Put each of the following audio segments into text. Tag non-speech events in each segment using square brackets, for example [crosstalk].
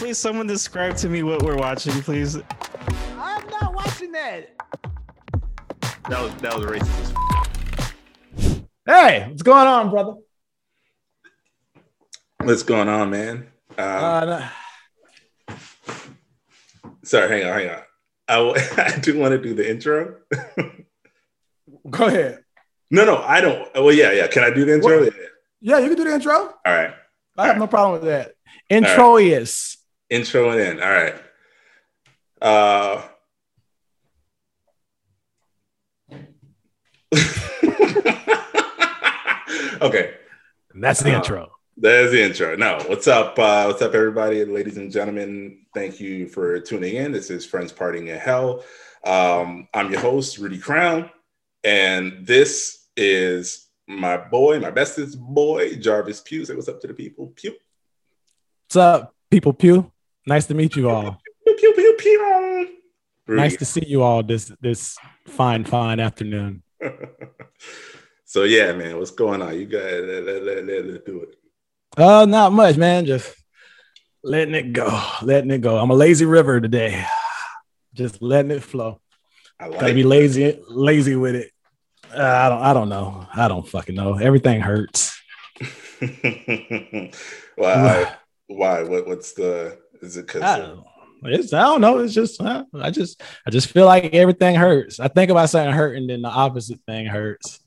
please someone describe to me what we're watching, please? I'm not watching that. That was that was racist. Hey, what's going on, brother? What's going on, man? Um, Uh, no- sorry, hang on, hang on. I, w- [laughs] I do want to do the intro. go ahead. no, no, I don't. Well, yeah, yeah. Can I do the intro? What? Yeah, you can do the intro. All right. I have no problem with that. Intro is. Intro and in. All right. Uh, [laughs] okay. That's the Uh, intro. There's the intro. No, what's up? Uh, what's up, everybody, ladies and gentlemen? Thank you for tuning in. This is Friends Partying in Hell. Um, I'm your host, Rudy Crown, and this is my boy, my bestest boy, Jarvis Pugh. Say what's up to the people. Pew, What's up, people? Pew. Nice to meet you all. pew, pew, pew, pew. Nice to see you all this this fine fine afternoon. [laughs] so yeah, man, what's going on? You guys, let, let, let, let, let's do it. Uh, not much, man. Just letting it go, letting it go. I'm a lazy river today. Just letting it flow. I like Gotta like be it. lazy, lazy with it. Uh, I don't, I don't know. I don't fucking know. Everything hurts. [laughs] why? [sighs] Why? What? What's the? Is it because? It's, I don't know. It's just, I just, I just feel like everything hurts. I think about something hurting, then the opposite thing hurts.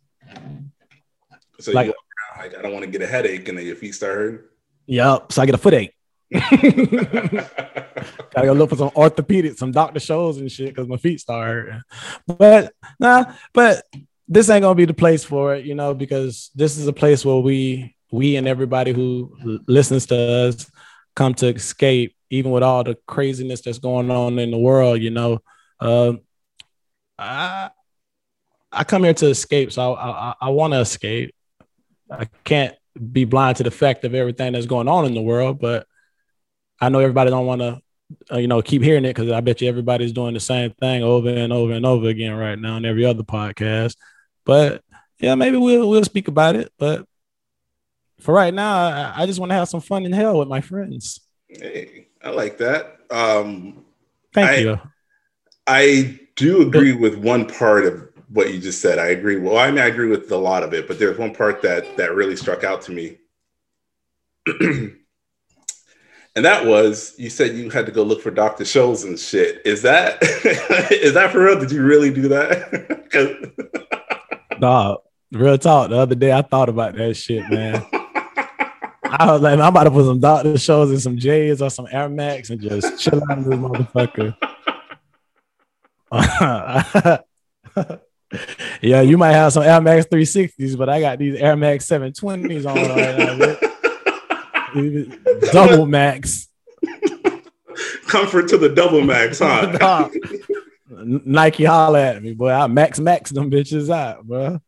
So like- you like I don't want to get a headache, and then your feet start hurting. Yup. So I get a foot ache. [laughs] Gotta go look for some orthopedic, some doctor Scholl's and shit because my feet start hurting. But nah, but this ain't gonna be the place for it, you know, because this is a place where we we and everybody who listens to us come to escape, even with all the craziness that's going on in the world, you know. Um I I come here to escape, so I I, I want to escape. I can't be blind to the fact of everything that's going on in the world, but I know everybody don't want to, uh, you know, keep hearing it because I bet you everybody's doing the same thing over and over and over again right now in every other podcast. But yeah, maybe we'll we'll speak about it. But for right now, I, I just want to have some fun in hell with my friends. hey, I like that. Um, Thank I- you. I do agree with one part of what you just said. I agree. Well, I mean, I agree with a lot of it, but there's one part that that really struck out to me. [clears throat] And that was you said you had to go look for Dr. Scholl's and shit. Is that [laughs] is that for real? Did you really do that? [laughs] Dog, real talk. The other day, I thought about that shit, man. [laughs] [laughs] I was like, I'm about to put some doctor Scholl's and some J's or some Air Max and just chill out in this motherfucker. [laughs] yeah, you might have some Air Max 360s, but I got these Air Max 720s on right now. [laughs] Double max. Comfort to the double max, huh? Nike holla at me, boy. I max max them bitches out, bro.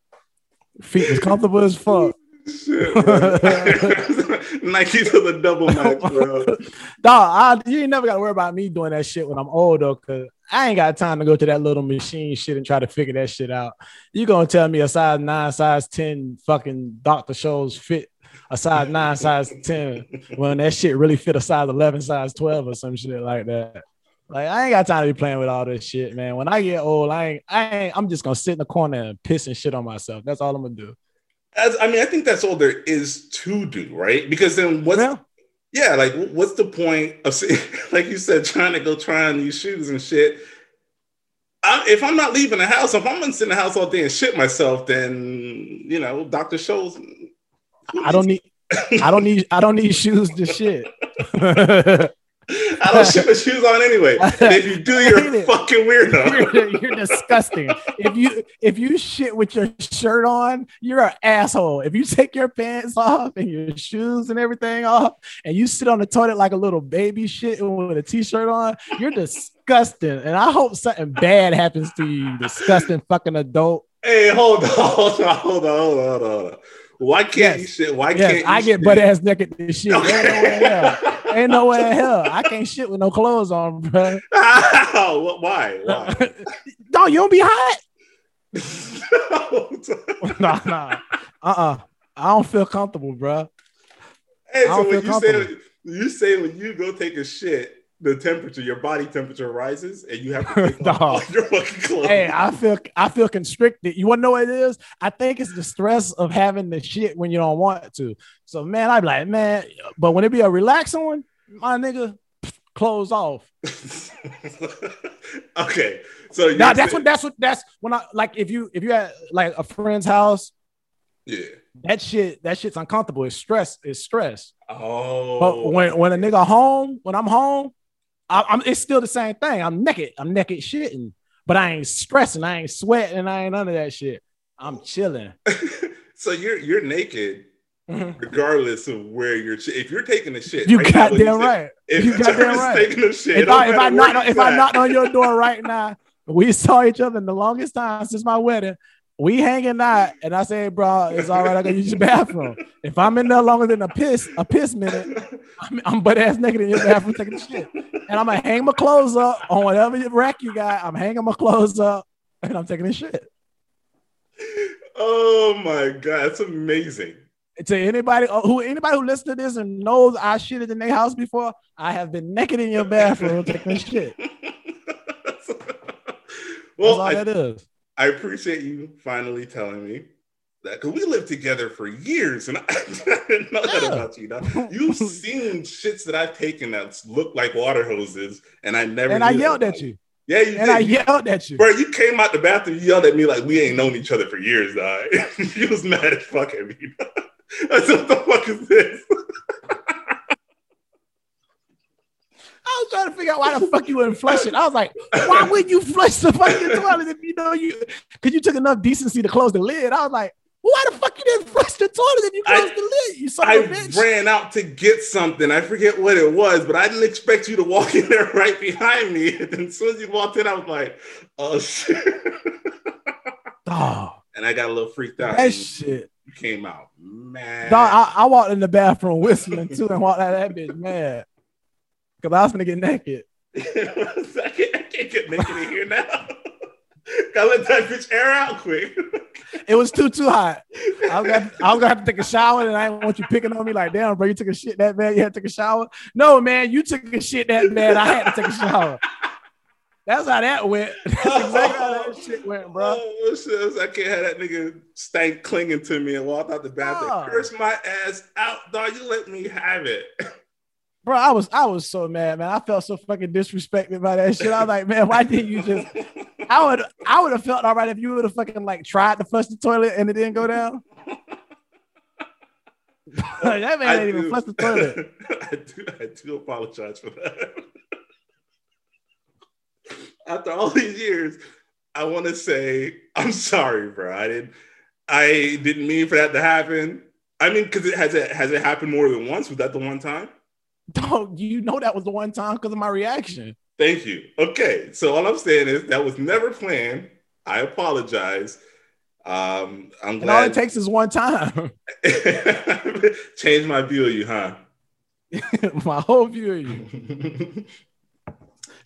Feet as comfortable as fuck. Shit, bro. [laughs] Nike to the double max, bro. [laughs] Dog, I, you ain't never got to worry about me doing that shit when I'm older, cause I ain't got time to go to that little machine shit and try to figure that shit out. You gonna tell me a size nine, size ten, fucking Doctor Scholl's fit a size nine, size ten, when that shit really fit a size eleven, size twelve, or some shit like that. Like I ain't got time to be playing with all this shit, man. When I get old, I ain't, I ain't, I'm just gonna sit in the corner and piss and shit on myself. That's all I'm gonna do. As, I mean, I think that's all there is to do, right? Because then what's Yeah. yeah, like what's the point of [laughs] like you said, trying to go try on these shoes and shit? I, if I'm not leaving the house, if I'm gonna sit in the house all day and shit myself, then you know, Doctor Scholl's. I don't need, I don't need, I don't need shoes to shit. [laughs] [laughs] I don't shit with shoes on anyway. And if you do, [laughs] you're a fucking weirdo. [laughs] you're, you're disgusting. If you if you shit with your shirt on, you're an asshole. If you take your pants off and your shoes and everything off, and you sit on the toilet like a little baby shit with a t-shirt on, you're disgusting. And I hope something bad happens to you, you disgusting fucking adult. Hey, hold on, [laughs] hold on, hold on, hold on, hold on. Why can't Yes. you shit? Why Yes, can't you I get shit? butt ass naked and shit. Ain't nowhere in hell. Ain't nowhere in hell. I can't shit with no clothes on, bro. [laughs] Why? [laughs] Why? no, you don't be hot. hey, [laughs] nah, nah. Uh-uh. I don't feel comfortable, bro. Hey, so when you say. You say when you go take a shit, the temperature, your body temperature rises, and you have to [laughs] take off [laughs] your fucking clothes. Hey, I feel I feel constricted. You want to know what it is? I think it's the stress of having the shit when you don't want to. So man, I'd be like, man, but when it be a relaxing one, my nigga, clothes off. [laughs] okay, so Now that's saying- what that's what that's when I like if you if you at like a friend's house, Yeah. that shit that shit's uncomfortable. It's stress. It's stress. Oh. But when when a nigga home, when I'm home, I, I'm it's still the same thing. I'm naked. I'm naked shitting, but I ain't stressing. I ain't sweating. I ain't none of that shit. I'm chilling. [laughs] so you're you're naked Mhm. regardless of where you're. If you're taking a shit, You right now, goddamn said, right. If You [laughs] goddamn right. taking a shit, If I if I knock on, if I knocked on your door [laughs] right now, we saw each other in the longest time since my wedding. We hanging out, and I say, bro, it's all right. I gotta use your bathroom. If I'm in there longer than a piss, a piss minute, I'm, I'm butt ass naked in your bathroom taking a shit, and I'm gonna hang my clothes up on whatever rack you got. I'm hanging my clothes up, and I'm taking a shit. oh my god, that's amazing. To anybody uh, who anybody who listens to this and knows I shitted in their house before, I have been naked in your bathroom taking a shit. [laughs] That's well, all I, that is. I appreciate you finally telling me that because we lived together for years and I, [laughs] didn't know that about you. Now, you've [laughs] seen shits that I've taken that look like water hoses, and I never. And I yelled at you. Yeah, you And did. I yelled at you. Bro, you came out the bathroom, you yelled at me like we ain't known each other for years, dog. [laughs] you was mad as fuck at me. I said, what the fuck is this? I was trying to figure out why the fuck you wouldn't flush it. I was like, why would you flush the fucking toilet if you know you because you took enough decency to close the lid? I was like, why the fuck you didn't flush the toilet if you I- closed the lid? You son I of a bitch. ran out to get something. I forget what it was, but I didn't expect you to walk in there [laughs] right behind me. And then as soon as you walked in, I was like, oh shit. [laughs] Dog, and I got a little freaked out. that shit. you came out mad. Dog, I, I walked in the bathroom whistling too and walked out of that bitch mad. Cause I was gonna get naked. [laughs] I, can't, I can't get naked in here now. [laughs] Gotta let that bitch air out quick. [laughs] It was too too hot. I was, gonna, I was gonna have to take a shower, and I didn't want you picking on me like, damn, bro, you took a shit that bad. You had to take a shower. No, man, you took a shit that bad. I had to take a shower. That's how that went. That's exactly how that shit went, bro. Oh, shit. I can't have that nigga stank clinging to me and walk out the bathroom. Nah. Curse my ass out, dog. You let me have it. Bro, I was I was so mad, man. I felt so fucking disrespected by that shit. I was like, man, why didn't you just? [laughs] I would I would have felt all right if you would have fucking like tried to flush the toilet and it didn't go down. [laughs] [laughs] that man I didn't even do- flush the toilet. I do, I do apologize for that. After all these years, I want to say I'm sorry, bro. I didn't, I didn't mean for that to happen. I mean, because it has it has it happened more than once. Was that the one time? Dog, you know that was the one time because of my reaction. Thank you. Okay, so all I'm saying is that was never planned. I apologize. Um, I'm And all it takes is one time. [laughs] [laughs] Change my view of you, huh? [laughs] my whole view of you.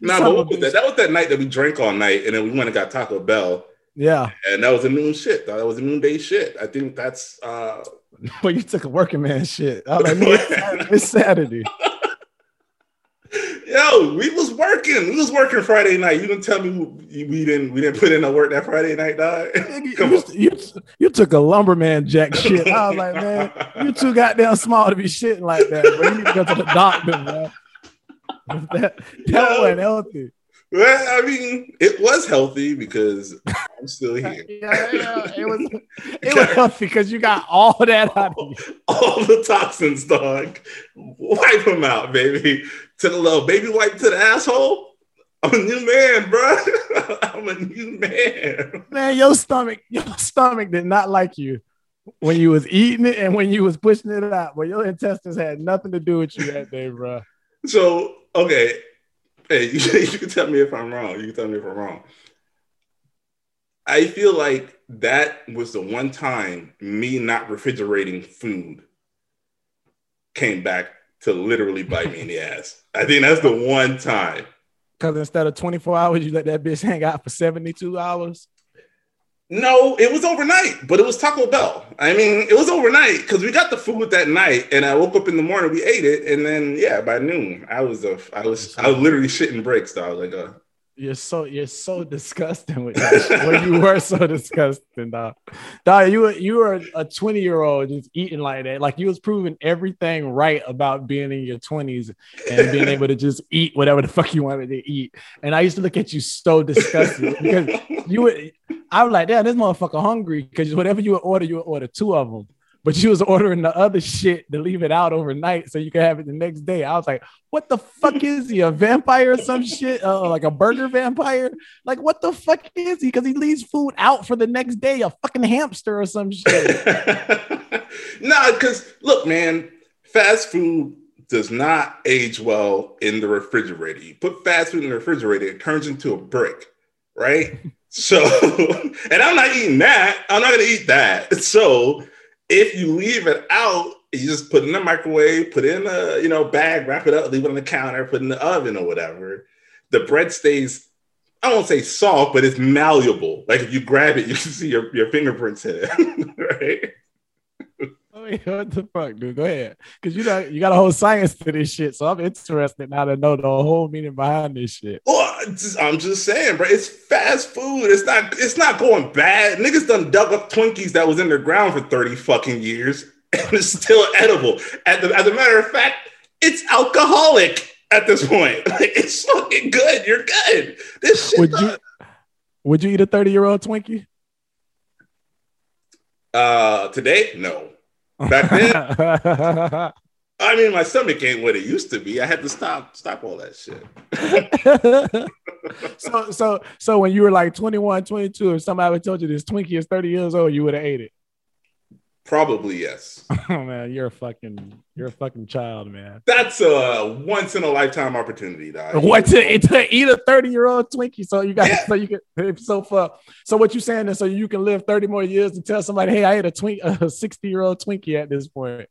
Nah, but what was that? That was that night that we drank all night, and then we went and got Taco Bell, Yeah. and that was a noon shit. That was a noonday shit. I think that's uh, But you took a working man shit. I man, it's Saturday. Yo, we was working. We was working Friday night. You didn't tell me we we didn't we didn't put in the work that Friday night, dog. [laughs] Come you, on. you, you took a lumberman jack [laughs] shit. I was like, man, you too goddamn small to be shitting like that, bro. You need to go to the doctor, man. [laughs] That, that Yo. wasn't healthy. Well, I mean, it was healthy because I'm still here. Yeah, yeah, it was it was healthy because you got all that out of you. All the toxins, dog. Wipe them out, baby. To the little baby wipe to the asshole. I'm a new man, bro. [laughs] I'm a new man. Man, your stomach, your stomach did not like you when you was eating it and when you was pushing it out. But your intestines had nothing to do with you that day, bro. So, okay. Hey, you, [laughs] you can tell me if I'm wrong. You can tell me if I'm wrong. I feel like that was the one time me not refrigerating food came back to literally bite me in the ass. I think that's the one time. Because instead of 24 hours, you let that bitch hang out for 72 hours. No, it was overnight, but it was Taco Bell. I mean, it was overnight because we got the food that night, and I woke up in the morning, we ate it, and then yeah, by noon, I was a, I was, I was literally shitting bricks. Though I was like, uh, You're so you're so [laughs] disgusting with that. well, you were so [laughs] disgusting, dog. Dog, you were you were a 20 year old just eating like that. Like you was proving everything right about being in your 20s and being able to just eat whatever the fuck you wanted to eat. And I used to look at you so disgusted because you would I was like, damn, this motherfucker hungry because whatever you would order, you would order two of them. But you was ordering the other shit to leave it out overnight so you could have it the next day. I was like, what the fuck is he? A vampire or some shit? Uh, like a burger vampire? Like, what the fuck is he? Because he leaves food out for the next day, a fucking hamster or some shit. [laughs] nah, because look, man, fast food does not age well in the refrigerator. You put fast food in the refrigerator, it turns into a brick, right? [laughs] So, [laughs] and I'm not eating that. I'm not gonna eat that. So, if you leave it out, you just put it in the microwave, put it in a you know bag, wrap it up, leave it on the counter, put it in the oven or whatever. The bread stays. I won't say soft, but it's malleable. Like if you grab it, [laughs] you can see your, your fingerprints in it, [laughs] right? [laughs] What the fuck, dude? Go ahead. Because you know you got a whole science to this shit. So I'm interested now to know the whole meaning behind this shit. Well, I'm just- I'm just saying, bro. It's fast food. It's not. It's not going bad. Niggas done dug up Twinkies that was in the ground for thirty fucking years, [laughs] and it's still edible. As a, as a matter of fact, it's alcoholic at this point. [laughs] Like, it's fucking good. You're good. This shit. Would you would you eat a 30 year old Twinkie? Uh, today, no. Back then, [laughs] I mean, my stomach ain't what it used to be. I had to stop stop all that shit. [laughs] so so so when you were like 21, 22, if somebody told you this Twinkie is 30 years old, you would have ate it. Probably yes. [laughs] Oh man, you're a fucking you're a fucking child, man. That's a once in a lifetime opportunity, dog. What to, to eat a 30 year old Twinkie? So you got so you can so for so what you saying is so you can live 30 more years and tell somebody, hey, I ate a twink a 60 year old Twinkie at this point.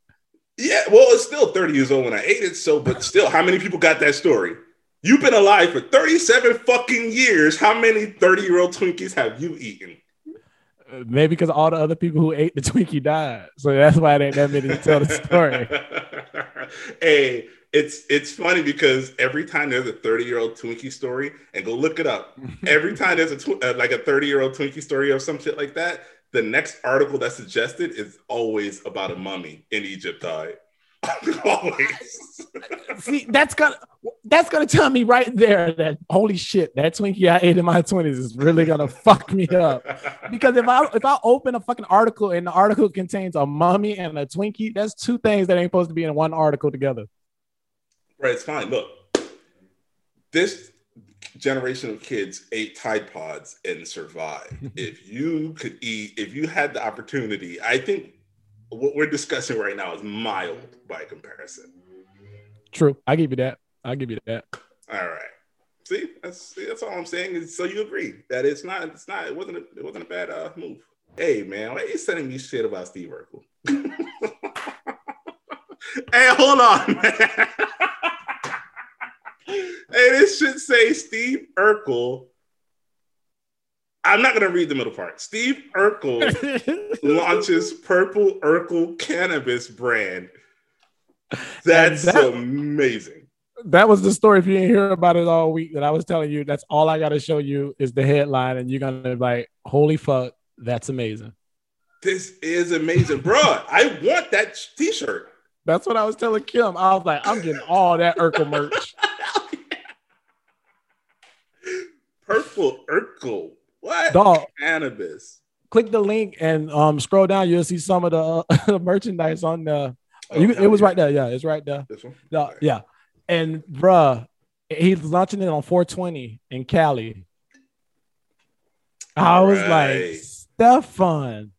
Yeah, well, it's still 30 years old when I ate it. So, but still, how many people got that story? You've been alive for 37 fucking years. How many 30 year old Twinkies have you eaten? Maybe because all the other people who ate the Twinkie died. So that's why it ain't that many to tell the story. [laughs] hey, it's it's funny because every time there's a 30 year old Twinkie story, and go look it up. [laughs] Every time there's a tw- uh, like a 30 year old Twinkie story or some shit like that, the next article that's suggested is always about a mummy in Egypt. Died. [laughs] always. [laughs] See, that's gonna that's gonna tell me right there that holy shit, that Twinkie I ate in my 20s is really gonna [laughs] fuck me up. Because if I if I open a fucking article and the article contains a mummy and a Twinkie, that's two things that ain't supposed to be in one article together. Right, it's fine. Look, this generation of kids ate Tide Pods and survived. if you could eat, if you had the opportunity, I think what we're discussing right now is mild by comparison. True. I give you that. I give you that. All right. See, that's see, that's all I'm saying. Is so you agree that it's not, it's not, it wasn't, a, it wasn't a bad uh, move. Hey man, why are you sending me shit about Steve Urkel? [laughs] hey, hold on, [laughs] man. hey, this should say Steve Urkel. I'm not gonna read the middle part. Steve Urkel [laughs] launches Purple Urkel cannabis brand. That's that- amazing. that was the story. If you didn't hear about it all week, that I was telling you, that's all I got to show you is the headline, and you're gonna be like, "Holy fuck, that's amazing." This is amazing, bro. I want that t-shirt. That's what I was telling Kim. I was like, "I'm getting all that Urkel merch." [laughs] Purple Urkel. What? Dog, Cannabis. click the link and um scroll down. You'll see some of the uh, [laughs] merchandise on the. Oh, you, it was hell right there. Yeah, it's right there. This one? Yeah, Okay. yeah. And bruh, he's launching it on 420 in Cali. I was like, Right. Stefan,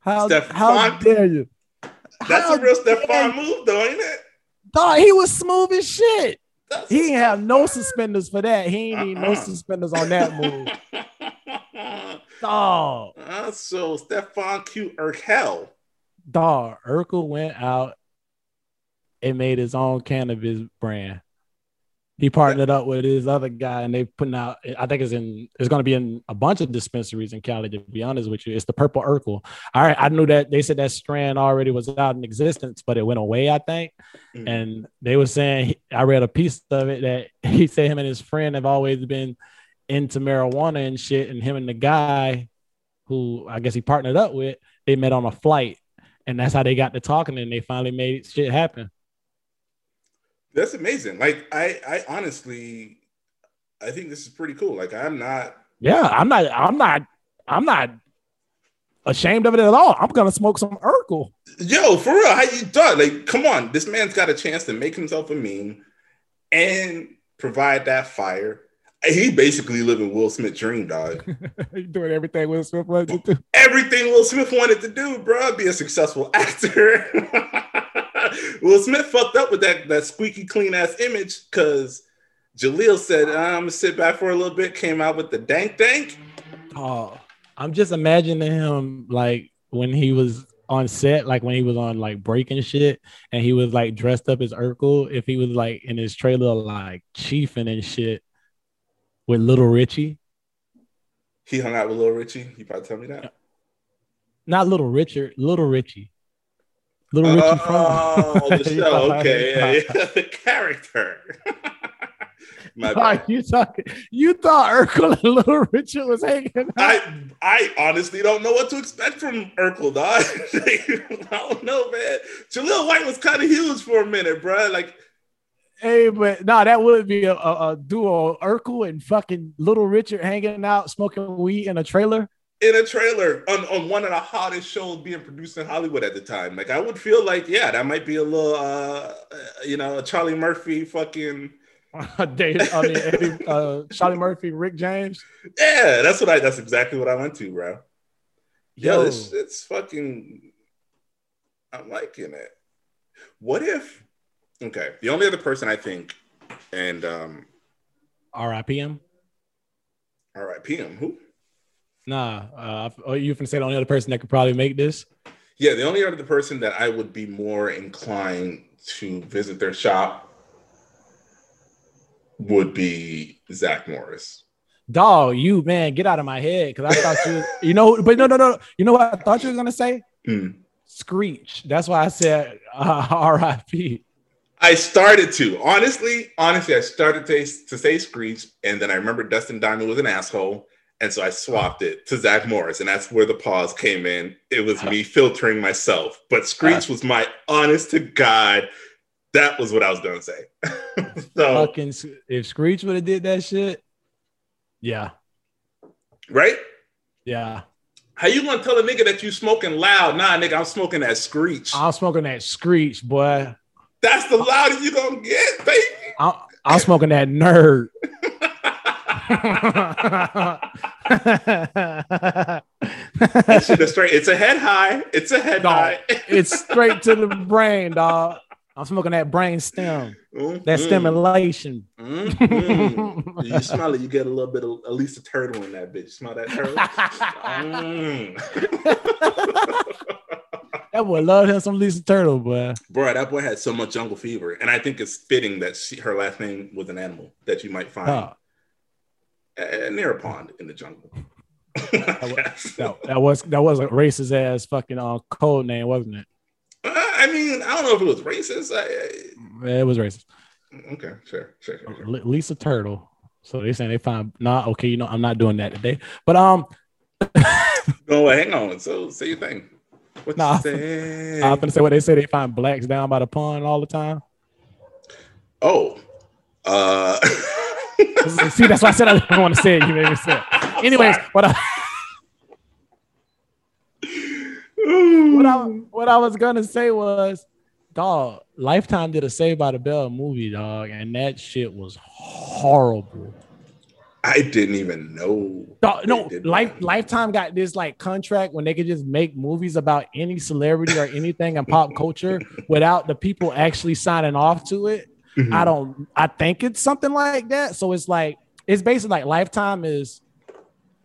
how how dare you? That's How a real Stefan move, though, ain't it? Dog, he was smooth as shit. That's He didn't have no suspenders for that. He ain't need no Uh-uh. suspenders on that move. [laughs] Dog, Uh, so Stefan Q Urkel. dog. Urkel went out and made his own cannabis brand. he partnered up with his other guy, and they putting out. I think it's in. It's going to be in a bunch of dispensaries in Cali. To be honest with you, it's the Purple Urkel. All right, I knew that they said that strand already was out in existence, but it went away. I think, Mhm. and they were saying I read a piece of it that he said him and his friend have always been into marijuana and shit, and him and the guy who I guess he partnered up with, they met on a flight, and that's how they got to talking, and they finally made shit happen. That's amazing. Like I, I honestly, I think this is pretty cool. Like I'm not. Yeah, I'm not. I'm not. I'm not ashamed of it at all. I'm gonna smoke some Urkel. Yo, for real, how you done? Like, come on, this man's got a chance to make himself a meme and provide that fire. He basically living Will Smith dream, dog. [laughs] you doing everything Will Smith wanted to do. Everything Will Smith wanted to do, bro, be a successful [laughs] actor. Will Smith fucked up with that that squeaky clean ass image because Jaleel said, uh, "I'm gonna sit back for a little bit." Came out with the dank dank. Oh, I'm just imagining him like when he was on set, like when he was on like breaking shit, and he was like dressed up as Urkel. If he was like in his trailer, like chiefing and shit with Little Richie, He hung out with Little Richie. You probably tell me that. not Little Richard, Little Richie, Little Richie Oh, from the [laughs] show. Okay, yeah, yeah. [laughs] the character. [laughs] My Oh, bad. you talking? You thought Urkel and Little Richard was hanging out? I I honestly don't know what to expect from Urkel, dog. I don't know, man. Jaleel White was kind of huge for a minute, bro. Like, Hey, but no, that would be a, a, a duo: Urkel and fucking Little Richard hanging out, smoking weed in a trailer. in a trailer on, on one of the hottest shows being produced in Hollywood at the time. Like I would feel like, yeah, that might be a little uh you know, Charlie Murphy fucking [laughs] I mean, Eddie, uh, Charlie Murphy, Rick James. Yeah, that's what I that's exactly what I went to, bro. Yo, Yo, this it's fucking I'm liking it. What if okay, the only other person I think and um R.I.P. him. all right, PM, who? Nah, uh, oh, you can say the only other person that could probably make this. Yeah, the only other person that I would be more inclined to visit their shop would be Zach Morris. Dog, you man, get out of my head because I thought you, [laughs] you know, but no, no, no. You know what I thought you were gonna say? Hmm. Screech. That's why I said uh, [laughs] R.I.P. I started to honestly, honestly, I started to, to say Screech, and then I remember Dustin Diamond was an asshole, and so I swapped it to Zach Morris, and that's where the pause came in. It was me filtering myself, but Screech was my honest to God. That was what I was gonna say. [laughs] so Fucking, if Screech would have did that shit, yeah, right, yeah. how you gonna tell a nigga that you smoking loud? Nah, nigga, I'm smoking that Screech. I'm smoking that Screech, boy. That's the loudest you gonna get, baby. I'm, I'm smoking that nerd. [laughs] That shit is straight. It's a head high. It's a head Dog. high. it's straight to the brain, dog. I'm smoking that brain stem, Mm, that stimulation. Mm, mm. you [laughs] smell it, you get a little bit of at least a turtle in that bitch. Smell that turtle? Mm. [laughs] that boy love him some Lisa Turtle, boy. Bro, that boy had so much jungle fever, and I think it's fitting that she, her last name was an animal that you might find Huh. uh, near a pond in the jungle. was- [laughs] That, that was that was a racist ass fucking uh, code name, wasn't it? Uh, I mean, I don't know if it was racist. I, It was racist. Okay, sure, sure, sure. sure. L- Lisa Turtle. So they saying they find nah okay, you know, I'm not doing that today. But um [laughs] No, hang on. So, say your thing. What Nah, you say? I was gonna say what they say they find blacks down by the pond all the time. oh, uh, [laughs] See, that's why I said I didn't want to say it. You made me say it. Anyways, what I [laughs] what I what I was gonna say was, dog, Lifetime did a Saved by the Bell movie, dog, and that shit was horrible. I didn't even know. Dog, no, Life. Lifetime got this like contract when they could just make movies about any celebrity or anything in pop culture without the people actually signing off to it. Mhm. I don't. I think it's something like that. So it's like it's basically like Lifetime is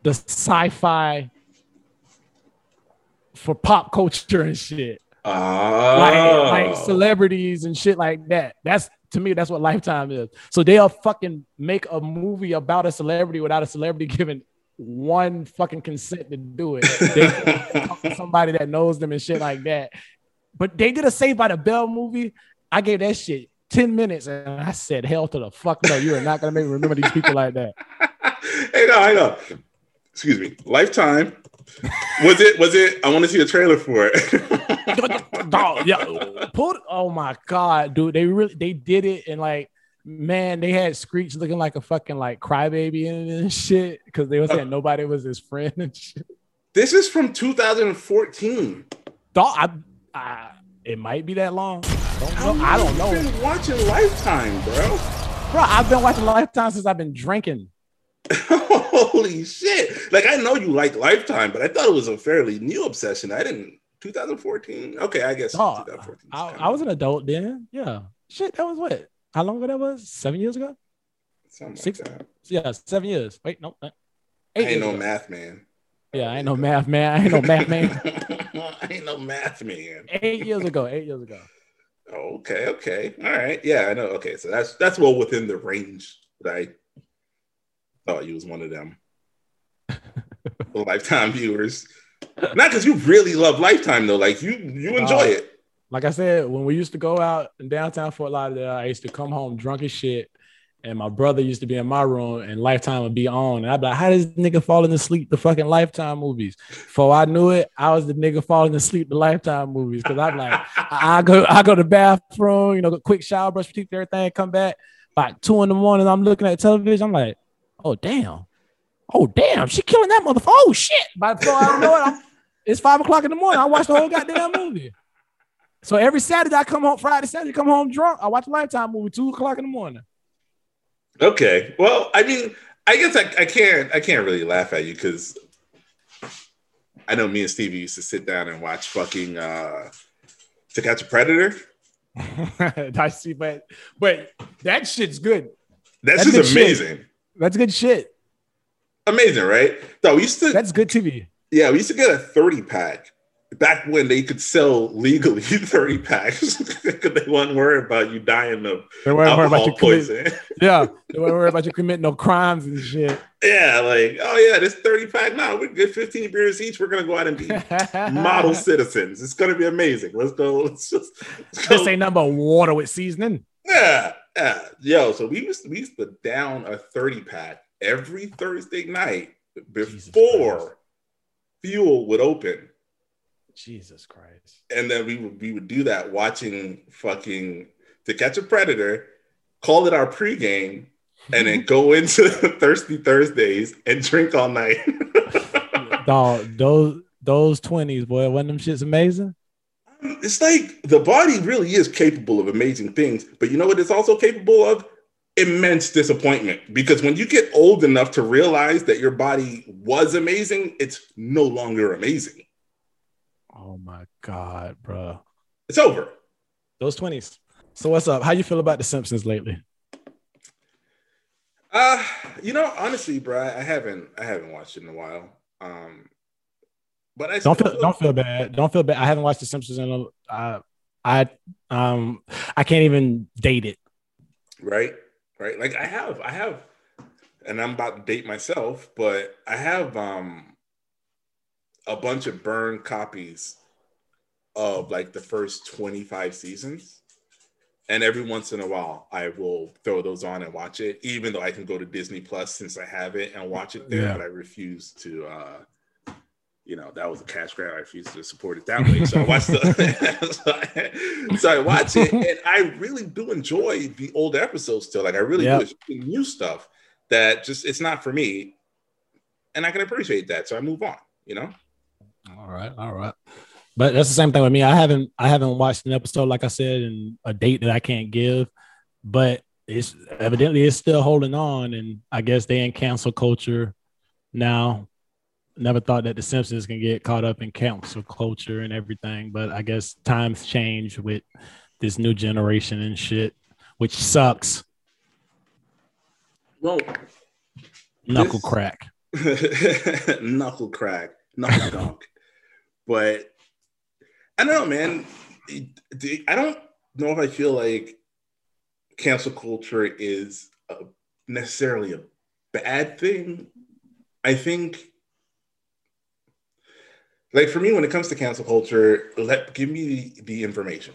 the sci-fi for pop culture and shit, Oh. like like oh. celebrities and shit like that. That's to me, that's what Lifetime is. So they'll fucking make a movie about a celebrity without a celebrity giving one fucking consent to do it. They [laughs] somebody that knows them and shit like that. But they did a Saved by the Bell movie. I gave that shit 10 minutes and I said, hell to the fuck no. You are not gonna make me remember these people like that. [laughs] hey, no, I know. Excuse me. Lifetime. Was it? Was it? I want to see a trailer for it. [laughs] Dog, yeah, pulled. Oh my god, dude! They really they did it, and like, man, they had Screech looking like a fucking like crybaby and, and shit because they were saying uh. nobody was his friend and shit. This is from 2014. Dog, I, I, it might be that long. I don't know. I don't know. Been watching Lifetime, bro. Bro, I've been watching Lifetime since I've been drinking. [laughs] Holy shit! Like I know you like Lifetime, but I thought it was a fairly new obsession. I didn't. 2014. Okay, I guess. Oh, 2014 I, I, was an adult then. Yeah. Shit, that was what? How long ago that was? Seven years ago. Something Six. Like yeah, seven years. Wait, no. Eight I ain't no ago. math man. Yeah, I ain't no math man. I ain't no math man. [laughs] I ain't no math man. Eight years ago. Eight years ago. Okay. Okay. All right. Yeah, I know. Okay, so that's that's well within the range that I thought you was one of them [laughs] lifetime viewers. Not because you really love Lifetime though. Like you you enjoy uh, it. Like I said, when we used to go out in downtown Fort Lauderdale, I used to come home drunk as shit. And my brother used to be in my room and Lifetime would be on. And I'd be like, how does nigga falling asleep the fucking Lifetime movies? Before I knew it, I was the nigga falling asleep the Lifetime movies. Cause I'm like, [laughs] I, I go, I go to the bathroom, you know, quick shower, brush teeth, everything, come back. By two in the morning, I'm looking at television. I'm like, oh damn, oh damn, she killing that motherfucker. Oh shit! By the time I know it, I'm, it's five o'clock in the morning. I watch the whole goddamn movie. So every Saturday I come home, Friday, Saturday, come home drunk. I watch a Lifetime movie two o'clock in the morning. Okay, well, I mean, I guess I, I can't I can't really laugh at you because I know me and Stevie used to sit down and watch fucking uh, To Catch a Predator. [laughs] I see, but but that shit's good. That's, That's just amazing. Shit. That's good shit. Amazing, right? So we used to. That's good TV. Yeah, we used to get a thirty pack back when they could sell legally [laughs] 30 packs [laughs] because they weren't worried about you dying of they weren't worried about you poison. Commit, [laughs] yeah, they weren't worried about you committing no crimes and shit. Yeah, like, oh yeah, this 30 pack. Now we're good 15 beers each. We're gonna go out and be model citizens. It's gonna be amazing. Let's go. Let's just let's go. this ain't number water with seasoning. Yeah, yeah. Yo, so we used to, we used to down a 30 pack every Thursday night before fuel would open. Jesus Christ. And then we would we would do that watching fucking to catch a predator, call it our pregame, and then go [laughs] into the [laughs] Thirsty Thursdays and drink all night. [laughs] Dog, those those 20s, boy, wasn't them shits amazing? It's like the body really is capable of amazing things, but you know what it's also capable of? immense disappointment because when you get old enough to realize that your body was amazing, it's no longer amazing. Oh my god, bro. It's over. Those 20s. So what's up? How you feel about the Simpsons lately? Uh, you know, honestly, bro, I haven't I haven't watched it in a while. Um but I don't feel, don't feel bad. Don't feel bad. I haven't watched the Simpsons in a uh, I um I can't even date it. Right? right? Like I have, I have, and I'm about to date myself, but I have um a bunch of burned copies of like the first 25 seasons. And every once in a while, I will throw those on and watch it, even though I can go to Disney Plus since I have it and watch it there. Yeah. But I refuse to uh, you know, that was a cash grab. I refused to support it that way. So I watched the [laughs] so, I, watch it and I really do enjoy the old episodes still. Like I really yep. do new stuff that just it's not for me. And I can appreciate that. So I move on, you know? All right, all right. But that's the same thing with me. I haven't I haven't watched an episode, like I said, in a date that I can't give, but it's evidently it's still holding on. And I guess they in cancel culture now never thought that the Simpsons can get caught up in cancel culture and everything, but I guess times change with this new generation and shit, which sucks. Well, knuckle this... crack, [laughs] knuckle crack, knuckle [laughs] dunk. but I don't know, man. I don't know if I feel like cancel culture is a, necessarily a bad thing. I think, like for me, when it comes to cancel culture, let give me the, the information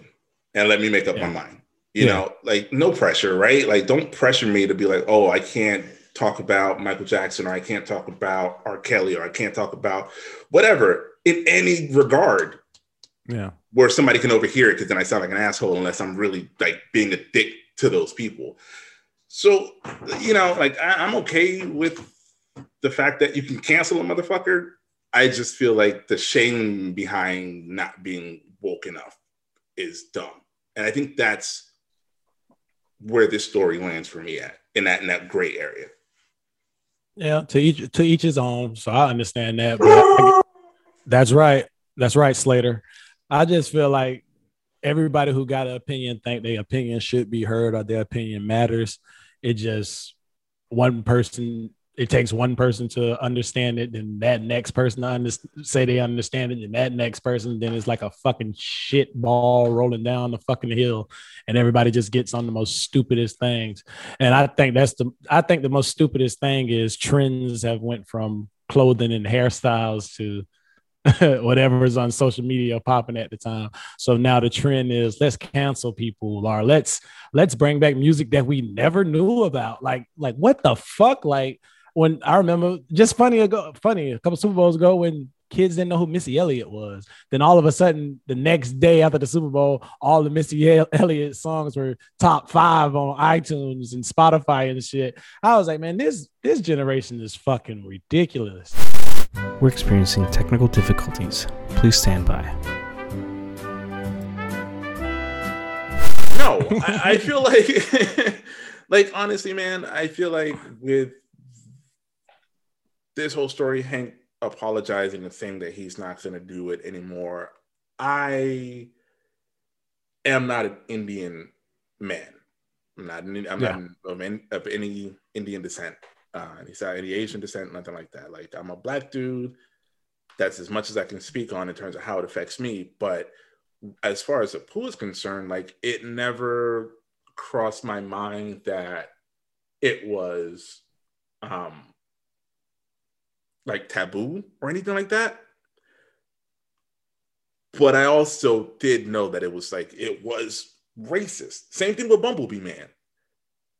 and let me make up Yeah. my mind. You Yeah. know, like no pressure, right? Like don't pressure me to be like, oh, I can't talk about Michael Jackson or I can't talk about R. Kelly or I can't talk about whatever in any regard Yeah. where somebody can overhear it because then I sound like an asshole unless I'm really like being a dick to those people. So, you know, like I, I'm okay with the fact that you can cancel a motherfucker. I just feel like the shame behind not being woke enough is dumb. And I think that's where this story lands for me at in that in that gray area. Yeah. To each to each his own. So I understand that. But I- that's right. That's right, Slater. I just feel like everybody who got an opinion think their opinion should be heard or their opinion matters. It just one person. It takes one person to understand it, and that next person to under, say they understand it, and that next person, then it's like a fucking shit ball rolling down the fucking hill, and everybody just gets on the most stupidest things. And I think that's the I think the most stupidest thing is trends have went from clothing and hairstyles to [laughs] whatever is on social media popping at the time. So now the trend is let's cancel people or let's let's bring back music that we never knew about. Like like what the fuck? Like when I remember just funny ago, funny a couple Super Bowls ago when kids didn't know who Missy Elliott was. Then all of a sudden, the next day after the Super Bowl, all the Missy Elliott songs were top five on iTunes and Spotify and shit. I was like, man, this this generation is fucking ridiculous. We're experiencing technical difficulties. Please stand by. No, I, I feel like, [laughs] like honestly, man, I feel like with this whole story, Hank apologizing and saying that he's not going to do it anymore. I am not an Indian man. I'm not. An, I'm Yeah. not of any, of any Indian descent, uh, any side, any Asian descent, nothing like that. Like I'm a black dude. That's as much as I can speak on in terms of how it affects me. But as far as the pool is concerned, like it never crossed my mind that it was um like taboo or anything like that. But I also did know that it was like it was racist. Same thing with Bumblebee Man.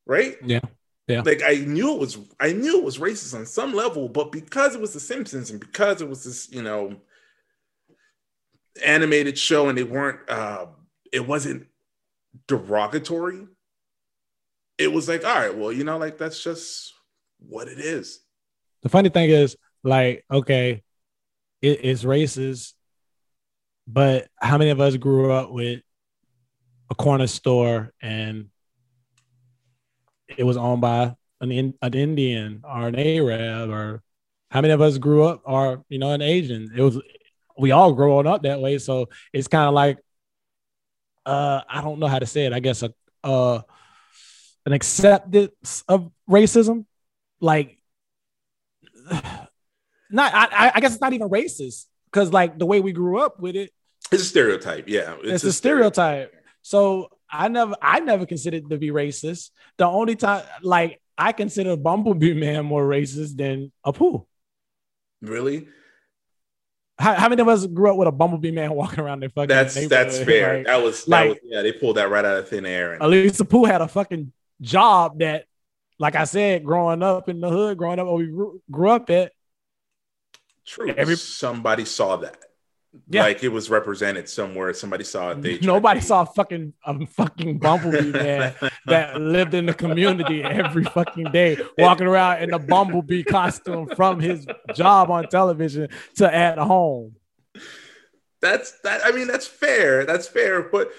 Right? Yeah. Yeah. Like I knew it was I knew it was racist on some level, but because it was the Simpsons and because it was this, you know, animated show and they weren't uh it wasn't derogatory it was like all right well you know like that's just what it is The funny thing is, like, okay, it, it's racist, but how many of us grew up with a corner store and it was owned by an, an Indian or an Arab, or how many of us grew up or you know an Asian? It was we all growing up that way, so it's kind of like uh I don't know how to say it. I guess a uh an acceptance of racism, like not I, I- I guess it's not even racist because like the way we grew up with it, it's a stereotype yeah it's, a stereotype. So I never I never considered it to be racist. The only time like I consider Bumblebee Man more racist than Apu. really How, how many of us grew up with a Bumblebee Man walking around their fucking that's that's fair [laughs] Like, that was that like- was yeah they pulled that right out of thin air and at least Apu had a fucking job that, like I said, growing up in the hood, growing up where we grew, grew up at, true. Every- somebody saw that. Yeah. like it was represented somewhere. Somebody saw it. They [laughs] nobody saw a fucking a fucking Bumblebee [laughs] Man that lived in the community every fucking day, walking around in a bumblebee costume from his job on television to at home. that's that i mean that's fair. That's fair. But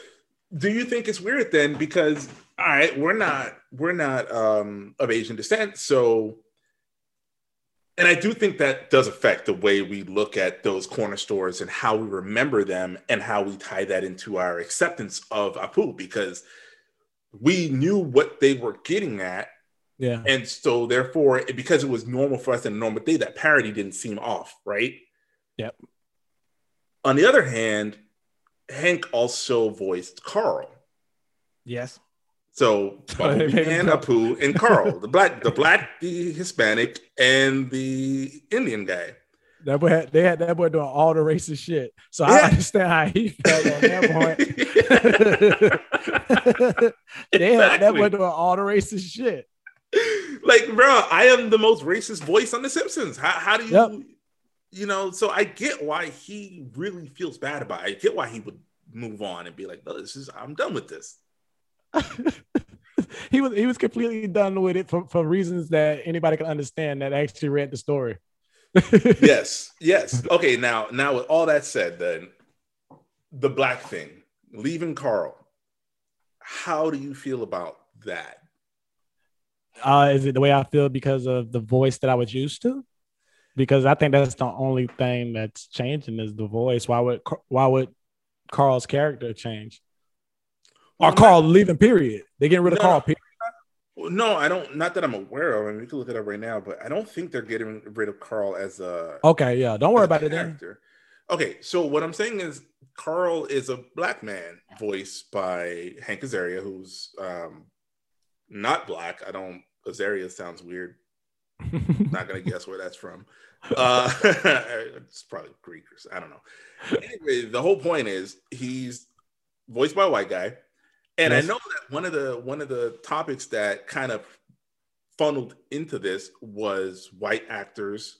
do you think it's weird then? Because all right we're not we're not um of asian descent. So and i do think that does affect the way we look at those corner stores and how we remember them and how we tie that into our acceptance of apu because we knew what they were getting at Yeah, and so therefore because it was normal for us in a normal day that parody didn't seem off right Yep. on the other hand hank also voiced carl Yes. So [laughs] and Apu and Carl, the black, the [laughs] black, the Hispanic, and the Indian guy. That boy had, they had that boy doing all the racist shit. So Yeah. I understand how he [laughs] felt on that point. they had that boy doing all the racist shit. like, bro, I am the most racist voice on The Simpsons. How, how do you, Yep. you know? So I get why he really feels bad about it. I get why he would move on and be like, no, this is, I'm done with this. [laughs] he was he was completely done with it for, for reasons that anybody can understand that actually read the story. [laughs] yes, yes. Okay, now, now with all that said, then the black thing, leaving Carl. How do you feel about that? Uh, is it the way I feel because of the voice that I was used to? Because I think that's the only thing that's changing is the voice. Why would why would Carl's character change? Or Well, Carl leaving? Period. They getting rid of No. Carl. Period. No, I don't. Not that I'm aware of. I mean, we can look it up right now, but I don't think they're getting rid of Carl as a Okay, yeah. Don't worry about it then. Okay, so what I'm saying is Carl is a black man voiced by Hank Azaria, who's um, not black. I don't. Azaria sounds weird. [laughs] Not gonna guess where that's from. Uh, [laughs] it's probably Greek or something. I don't know. Anyway, the whole point is he's voiced by a white guy, and Yes. I know that one of the one of the topics that kind of funneled into this was white actors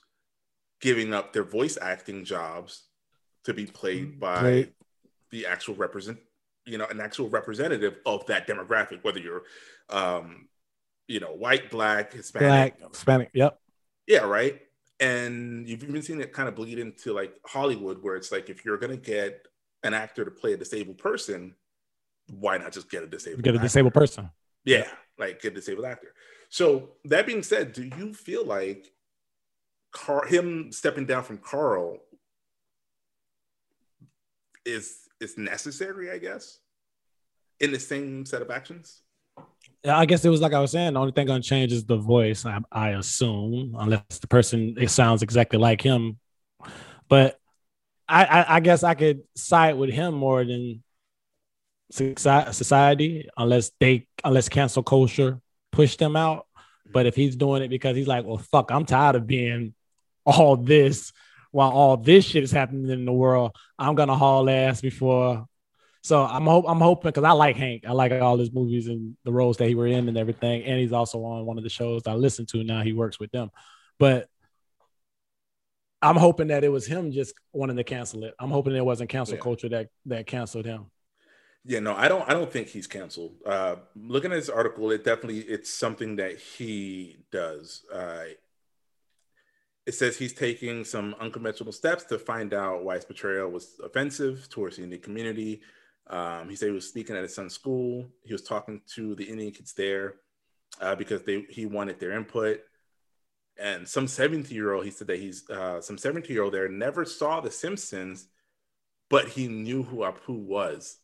giving up their voice acting jobs to be played by Played. the actual represent you know an actual representative of that demographic whether you're um you know white black hispanic Black, Hispanic. Yep. yeah, right. And you've even seen it kind of bleed into like Hollywood, where it's like if you're gonna get an actor to play a disabled person, why not just get a disabled? Get a actor? disabled person. Yeah, like get a disabled actor. So that being said, do you feel like Car- him stepping down from Carl is is necessary? I guess in the same set of actions. Yeah, I guess it was like I was saying. The only thing gonna change is the voice. I, I assume, unless the person it sounds exactly like him. But I, I, I guess I could side with him more than society, unless they unless cancel culture pushed them out. But if he's doing it because he's like, well, fuck, I'm tired of being all this while all this shit is happening in the world. I'm gonna haul ass before so I'm hope I'm hoping because I like Hank. I like all his movies and the roles that he were in and everything. And he's also on one of the shows I listen to now. He works with them, but I'm hoping that it was him just wanting to cancel it. I'm hoping it wasn't cancel Yeah. culture that that canceled him. Yeah, no, I don't. I don't think he's canceled. Uh, looking at his article, it definitely it's something that he does. Uh, it says he's taking some unconventional steps to find out why his portrayal was offensive towards the Indian community. Um, he said he was speaking at his son's school. He was talking to the Indian kids there uh, because they he wanted their input. And some 70 year old, he said that he's uh, some 70 year old there never saw The Simpsons, but he knew who Apu was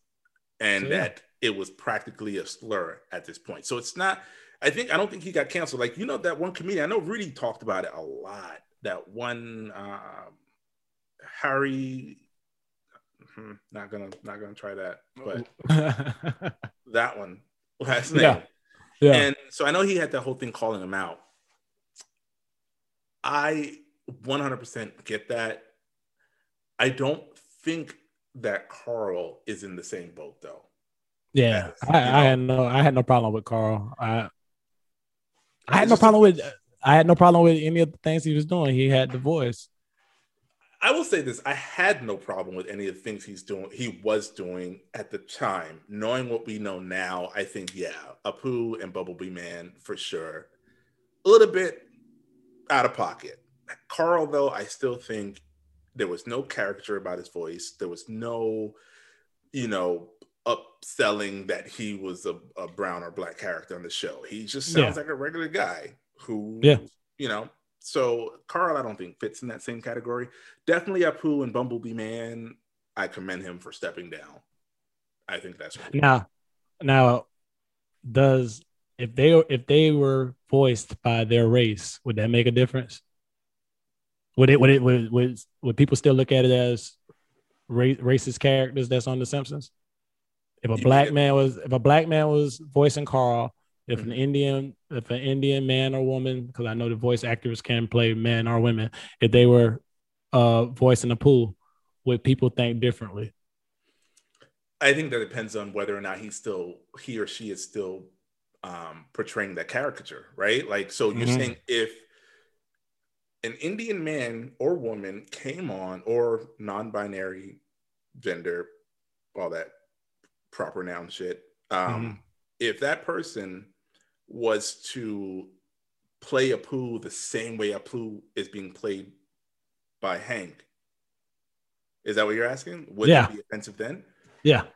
and So, yeah. that it was practically a slur at this point. So it's not. I think I don't think he got canceled. Like you know that one comedian. I know Rudy talked about it a lot. That one um, Harry. hmm, Not gonna not gonna try that, but [laughs] that one last name. Yeah. yeah. And so I know he had that whole thing calling him out. I 100% get that. I don't think that Carl is in the same boat though. yeah. Yes, I, I had no I had no problem with Carl. I I had no problem with I had no problem with any of the things he was doing. He had the voice. I will say this: I had no problem with any of the things he's doing. He was doing at the time, knowing what we know now. I think, yeah, Apu and Bumblebee Man for sure. A little bit out of pocket. Carl, though, I still think there was no caricature about his voice. There was no, you know, upselling that he was a, a brown or black character on the show. He just sounds like a regular guy who, Yeah. you know. So Carl, I don't think fits in that same category. Definitely Apu and Bumblebee Man. I commend him for stepping down. I think that's cool. Now, now, does if they if they were voiced by their race, would that make a difference? Would it would it would would, would people still look at it as ra- racist characters that's on The Simpsons? If a You black man was if a black man was voicing Carl, if an Mhm. Indian if an Indian man or woman, because I know the voice actors can play men or women, if they were uh voicing Apu, would people think differently? I think that depends on whether or not he's still he or she is still um, portraying that caricature, right? Like, so you're Mhm. saying if an Indian man or woman came on, or non-binary gender, all that proper noun shit, um, if that person was to play Apu the same way Apu is being played by Hank, is that what you're asking? Would Yeah. that be offensive then? Yeah.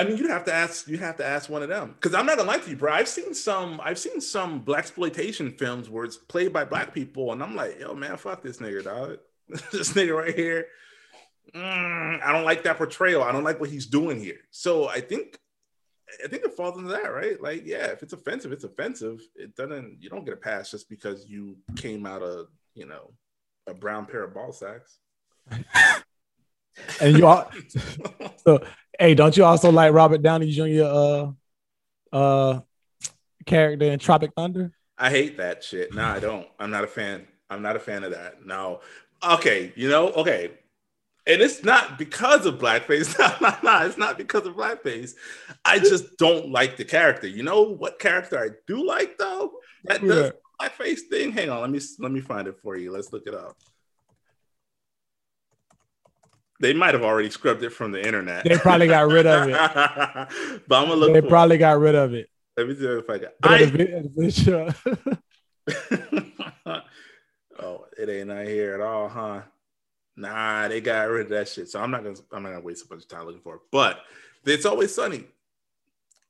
I mean, you'd have to ask. You have to ask one of them because I'm not gonna lie to you, bro. I've seen some. I've seen some black exploitation films where it's played by black people, and I'm like, yo, man, fuck this nigga, dog. [laughs] this nigga right here. mm, I don't like that portrayal. I don't like what he's doing here. So I think, I think it falls into that, right? Like, yeah, if it's offensive, it's offensive. It doesn't. You don't get a pass just because you came out of, you know, a brown pair of ball sacks. [laughs] And you are [laughs] so hey, don't you also like Robert Downey Jr. uh uh character in Tropic Thunder? I hate that shit. No, I don't. I'm not a fan. I'm not a fan of that. No. Okay, you know, okay. And it's not because of blackface. [laughs] No, no, no, it's not because of blackface. I just don't like the character. You know what character I do like though? That does Yeah. blackface thing. Hang on, let me let me find it for you. Let's look it up. They might have already scrubbed it from the internet. They probably got rid of it. [laughs] but I'm gonna look. They for it. probably got rid of it. Let me see if I got. I, the vi- the visual- oh, it ain't not here at all, huh? Nah, they got rid of that shit. So I'm not gonna I'm not gonna waste a bunch of time looking for it. But it's always sunny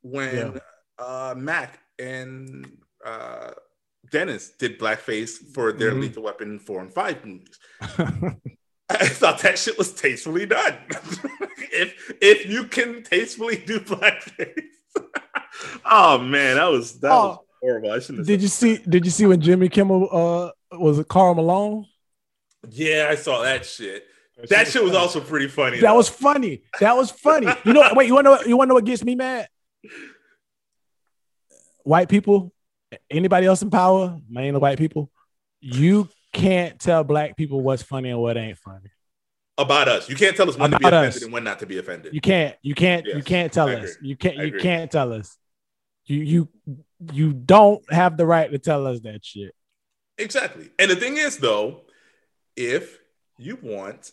when uh Mac and uh Dennis did blackface for their Mhm. Lethal Weapon 4 and 5 movies. [laughs] I thought that shit was tastefully done. [laughs] if if you can tastefully do blackface. [laughs] oh man, that was that was Oh, horrible. I shouldn't did you see did you see when Jimmy Kimmel uh was it Karl Malone? Yeah, I saw that shit. That shit was also pretty funny. That though. was funny. That was funny. You know, wait, you want to know? You want to know what gets me mad? White people, anybody else in power, mainly white people, you can't tell black people what's funny and what ain't funny. about us. You can't tell us when to be offended us. and when not to be offended. You can't. You can't. you can't tell I us. agree. You can't. I You agree. can't tell us. You you you don't have the right to tell us that shit. Exactly. And the thing is, though, if you want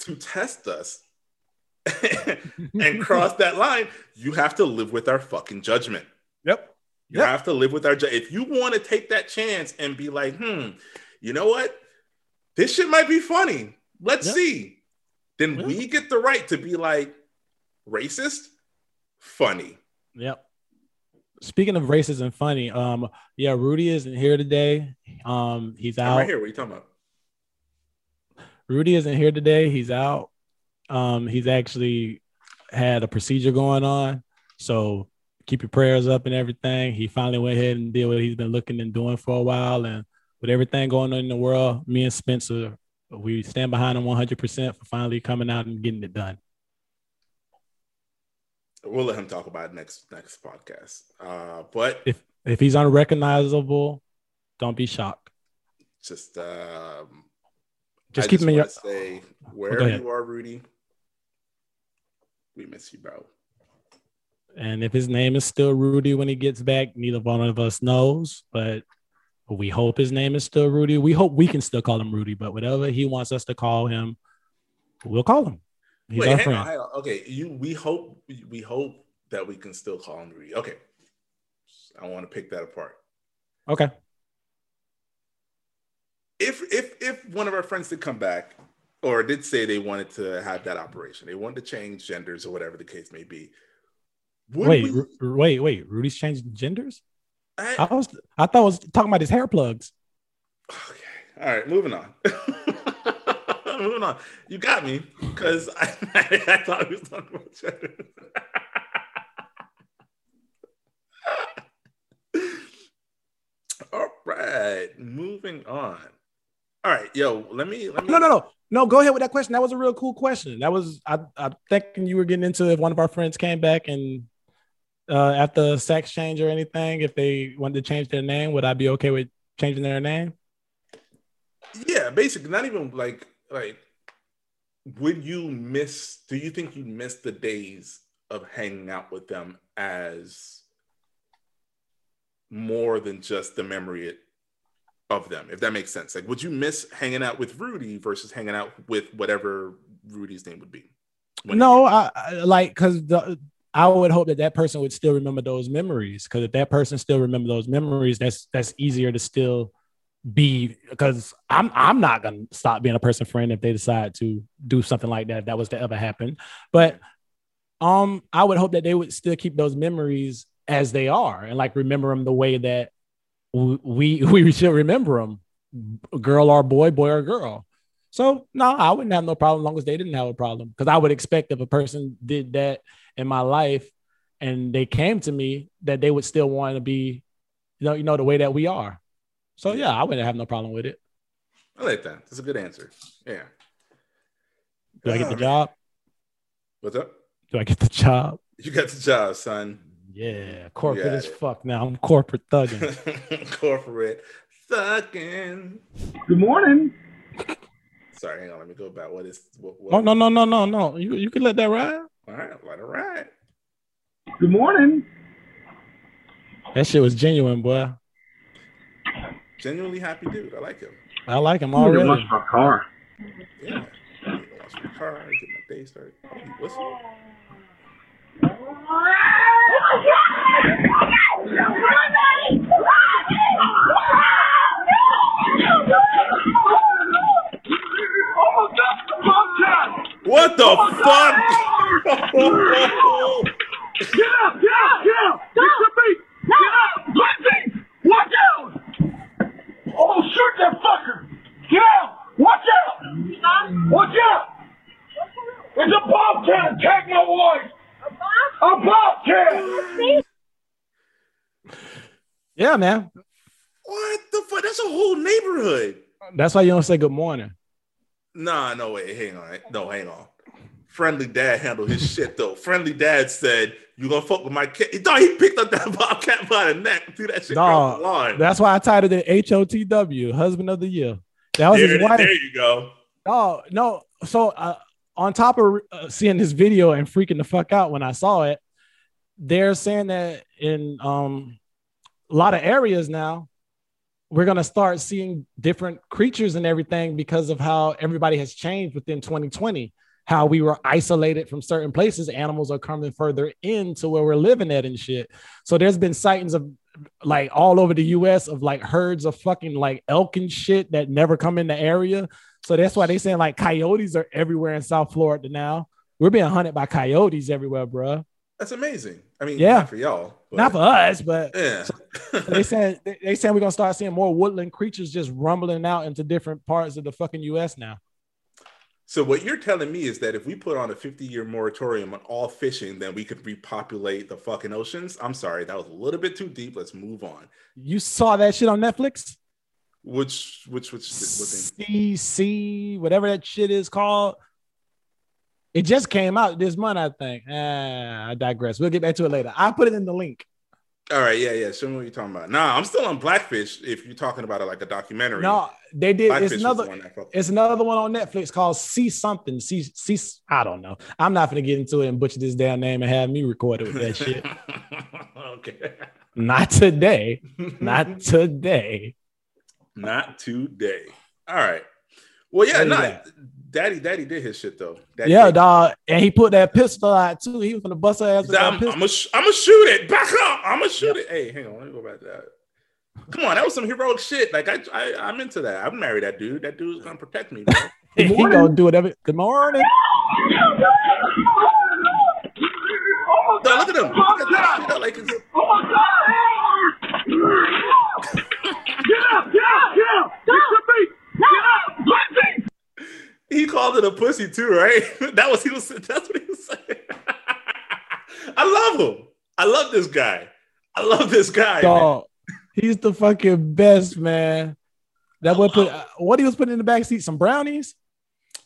to test us [laughs] and cross that line, you have to live with our fucking judgment. Yep. You Yep. have to live with our ju- if you want to take that chance and be like, hmm, you know what? This shit might be funny. Let's Yep. see. Then Yep. we get the right to be like racist, funny. Yep. Speaking of racist and funny, um, yeah, Rudy isn't here today. Um, he's I'm out. right here. What are you talking about? Rudy isn't here today. He's out. Um, he's actually had a procedure going on. So keep your prayers up and everything. He finally went ahead and did what he's been looking and doing for a while. And with everything going on in the world, me and Spencer, we stand behind him 100% for finally coming out and getting it done. We'll let him talk about it next next podcast. Uh, but If if he's unrecognizable, don't be shocked. just um, Just I keep him in your. say go wherever you are, Rudy, we miss you, bro. And if his name is still Rudy when he gets back, neither one of us knows. But we hope his name is still Rudy. We hope we can still call him Rudy, but whatever he wants us to call him, we'll call him. He's Wait, our friend. on, on. Okay, you. We hope. We hope that we can still call him Rudy. Okay, I want to pick that apart. Okay. If if if one of our friends did come back or did say they wanted to have that operation, they wanted to change genders or whatever the case may be. Would wait, we- Ru- wait, wait. Rudy's changed genders? I- I was I thought I was talking about his hair plugs. Okay. All right. Moving on. [laughs] moving on. You got me because I, [laughs] I thought we was talking about cheddar. [laughs] All right. Moving on. All right, yo. Let me. Let me. No, no, no. no, go ahead with that question. That was a real cool question. That was I I'm thinking you were getting into if one of our friends came back and uh after sex change or anything, if they wanted to change their name, would I be okay with changing their name? Yeah, basically, not even like like. Would you miss? Do you think you miss the days of hanging out with them as more than just the memory of them? If that makes sense. Like, would you miss hanging out with Rudy versus hanging out with whatever Rudy's name would be? No, I, I like because the I would hope that that person would still remember those memories. Because if that person still remember those memories, that's that's easier to still be. Because I'm I'm not gonna stop being a person friend if they decide to do something like that. If that was to ever happen, but um, I would hope that they would still keep those memories as they are and like remember them the way that we [laughs] we should remember them, girl or boy, boy or girl. So no, I wouldn't have no problem as long as they didn't have a problem. Because I would expect if a person did that in my life and they came to me that they would still want to be, you know, you know, the way that we are. So yeah, I wouldn't have no problem with it. I like that. That's a good answer. Yeah. Do I get the job? What's up? Do I get the job? You got the job, son. Yeah, corporate got as it. fuck now. I'm corporate thugging. [laughs] Corporate thugging. Good morning. Sorry, hang on. Let me go back. What is what? what oh no, no, no, no, no. You you can let that ride. All right, let it ride. Good morning. That shit was genuine, boy. Genuinely happy dude. I like him. I like him I'm gonna already. wash my car. Yeah. I'm gonna wash my car, get my day started. Oh, you whistle? What the fuck? [laughs] Get up! Get up! Get up! Get to me! Get up! Lindsay! Watch out! Oh, shoot that fucker! Get out! Watch out! Watch out! It's a bobcat! Attack my wife! A bobcat! Yeah, man. what the fuck? That's a whole neighborhood. That's why you don't say good morning. Nah, no way. Hang on. No, hang on. Friendly dad handled his shit though. Friendly dad said, "You gonna fuck with my cat?" Dog, he picked up that [laughs] bobcat by the neck, threw that shit across the lawn. that's why I titled it HOTW, Husband of the Year. That was there, his wife. there you go. Oh no! So uh, on top of uh, seeing this video and freaking the fuck out when I saw it, they're saying that in um a lot of areas now, we're gonna start seeing different creatures and everything because of how everybody has changed within 2020. How we were isolated from certain places, animals are coming further into where we're living at and shit. So there's been sightings of like all over the US of like herds of fucking like elk and shit that never come in the area. So that's why they saying like coyotes are everywhere in South Florida now. We're being hunted by coyotes everywhere, bro. That's amazing. I mean, Yeah. not for y'all. but- Not for us, but [laughs] Yeah. they said they said we're gonna start seeing more woodland creatures just rumbling out into different parts of the fucking US now. so what you're telling me is that if we put on a 50 year moratorium on all fishing, then we could repopulate the fucking oceans. I'm sorry, that was a little bit too deep. Let's move on. You saw that shit on Netflix? Which which which what thing? CC, whatever that shit is called. It just came out this month, I think. Ah, I digress. We'll get back to it later. I'll put it in the link. All right, yeah, yeah. Show me what you're talking about. Nah, I'm still on Blackfish. If you're talking about it like a documentary, No, they did. Blackfish It's another. one It's another one on Netflix called See Something. See, see. I don't know. I'm not gonna get into it and butcher this damn name and have me recorded with that shit. [laughs] okay, Not today. Not [laughs] today. not today. All right. Well, yeah, Where you no, at? Daddy, Daddy did his shit though. Daddy Yeah, did. dog. And he put that pistol out too. He was gonna bust her ass with I'm, pistol. I'm gonna sh- shoot it. Back up. I'm gonna shoot it. Hey, hang on. Let me go back to that. Come on, that was some heroic shit. Like I, I I'm into that. I'd married. that dude. That dude's gonna protect me, bro. he gonna do whatever. Good morning. No, look at him. Look at that shit. Like it's, Oh my god! get up! Get up! Get up! Get to me! Get up! Lindsay! He called it a pussy too, right? [laughs] that was he was. That's what he was saying. [laughs] I love him. I love this guy. I love this guy. Dog. He's the fucking best, man. That boy put what he was putting in the back seat, some brownies.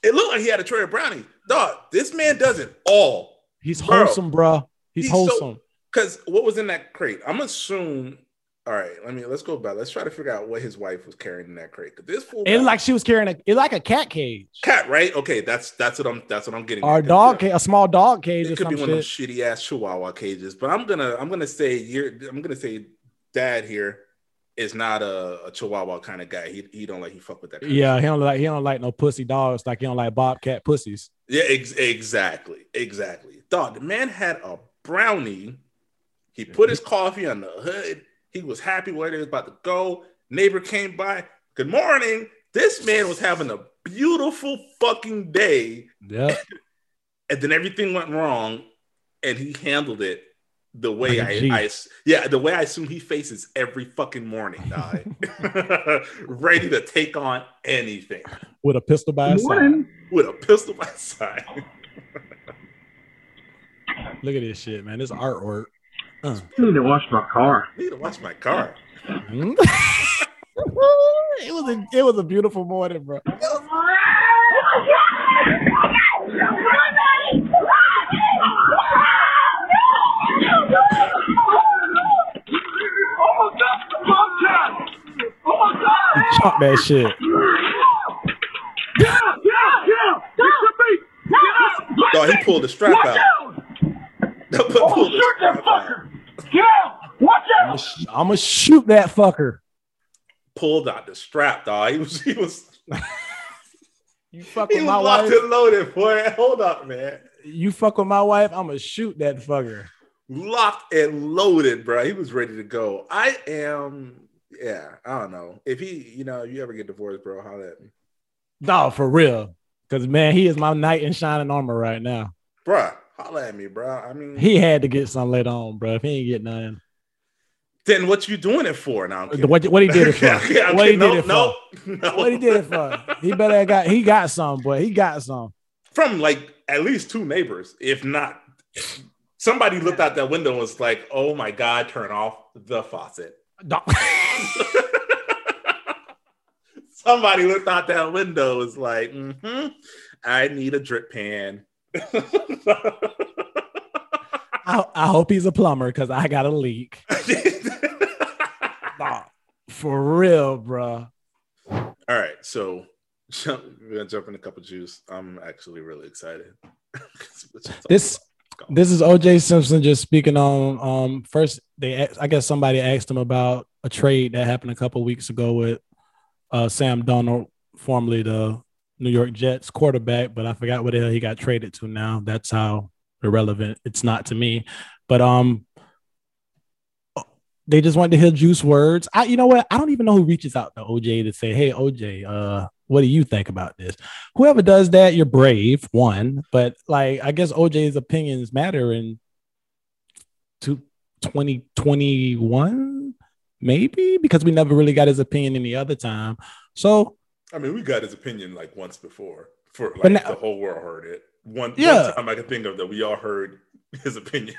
It looked like he had a tray of brownies. Dog, this man does it all. He's Bro. wholesome, bro. He's, He's so- wholesome. Because what was in that crate? I'm assume. All right, let me let's go back. Let's try to figure out what his wife was carrying in that crate. this fool, it like she was carrying a it like a cat cage cat, right? Okay, that's that's what I'm that's what I'm getting. or a at. dog cage, a small dog cage It could be one of those shitty ass Chihuahua cages, but I'm gonna I'm gonna say you're I'm gonna say dad here is not a, a Chihuahua kind of guy. He he don't like he fuck with that. kind Yeah, he don't like he don't like no pussy dogs. Like he don't like bobcat pussies. yeah, ex- exactly, exactly. Dog, the man had a brownie. He put his coffee on the hood. He was happy where he was about to go. Neighbor came by. Good morning. This man was having a beautiful fucking day, Yeah, [laughs] and then everything went wrong, and he handled it the way Like a I, G. I, yeah, the way I assume he faces every fucking morning, dog. [laughs] [laughs] ready to take on anything with a pistol by his side. With a pistol by his side. Look at this shit, man. This artwork. Uh. I need to wash my car. I need to watch my car. Hmm? [laughs] it was a it was a beautiful morning, bro. Oh my God! Oh my God! Chop that shit. Yeah, yeah, yeah! Get your beat! Get up! Dog, he pulled the strap Watch out. out! [laughs] Pulled Oh, the shoot that strap out. fucker! Get out! Watch I'm out! gonna shoot that fucker. Pulled out the strap, dog. He was he was [laughs] You fuck he with was my locked wife. and loaded, boy. Hold up, man. You fuck with my wife. I'm gonna shoot that fucker. Locked and loaded, bro. He was ready to go. I am, yeah. I don't know if he, you know, if you ever get divorced, bro, holler at me, No, for real. Cause man, he is my knight in shining armor right now. bro. Holler at me, bro. I mean, He had to get something later on, bro. If he ain't get nothing, then what you doing it for now? What, what he did it [laughs] for? What he no, did it for? no, no. What he did it for? He better have got. He got some, but He got some. from like at least two neighbors, if not. Somebody looked out that window and was like, "Oh my god, turn off the faucet." Dog. [laughs] Somebody looked out that window and was like, "Mhm, "I need a drip pan." [laughs] I, I hope he's a plumber because I got a leak. For real, bro. All right, so [laughs] jump, we're gonna jump in a cup of juice. I'm actually really excited. [laughs] This this is OJ Simpson just speaking on um first they asked- I guess somebody asked him about a trade that happened a couple weeks ago with uh Sam Darnold, formerly the New York Jets quarterback, but I forgot what the hell he got traded to now. That's how irrelevant it's not to me. But um they just want to hear juice words. I you know what? I don't even know who reaches out to OJ to say, "Hey OJ, uh what do you think about this?" whoever does that, you're brave, one. But like, I guess OJ's opinions matter in to 2021, maybe because we never really got his opinion any other time. So I mean, we got his opinion like once before, for like now- the whole world heard it. One, Yeah. one time I can think of that we all heard his opinion.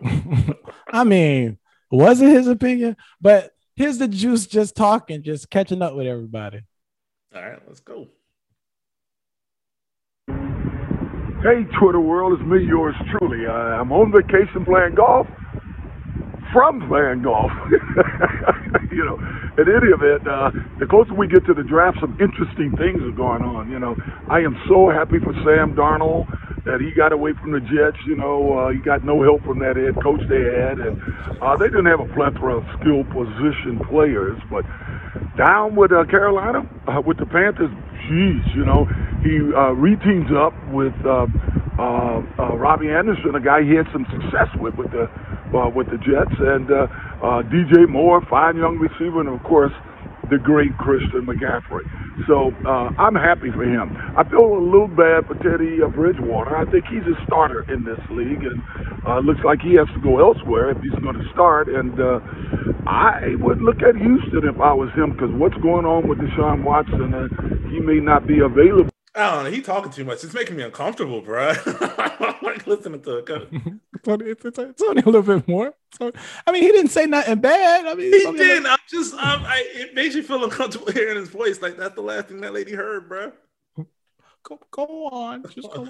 [laughs] I mean, was it his opinion? But here's the juice just talking, just catching up with everybody. all right, let's go. Hey, Twitter world, it's me, yours truly. Uh, I'm on vacation playing golf from playing [laughs] golf. you know, in any event, uh, the closer we get to the draft, some interesting things are going on. You know, I am so happy for Sam Darnold that he got away from the Jets. You know, uh, he got no help from that head coach they had, and uh, they didn't have a plethora of skilled position players, but down with uh, Carolina, uh, with the Panthers, geez, you know, he uh, reteams up with uh, uh, uh, Robbie Anderson, a guy he had some success with with the uh, with the Jets, and uh, uh, DJ Moore, fine young receiver, and of course the great Christian McCaffrey. So uh, I'm happy for him. I feel a little bad for Teddy uh, Bridgewater. I think he's a starter in this league, and uh, looks like he has to go elsewhere if he's going to start. And uh, I would look at Houston if I was him, because what's going on with Deshaun Watson? Uh, he may not be available. I don't know. He talking too much. It's making me uncomfortable, bro. [laughs] Like listening to it. It's [laughs] only, it's, it's- only a little bit more. I mean, he didn't say nothing bad. I mean, He it's only a did. I'm just. I'm, I, it makes you feel uncomfortable [laughs] hearing his voice. Like that's the last thing that lady heard, bro. Go, go on. Just go.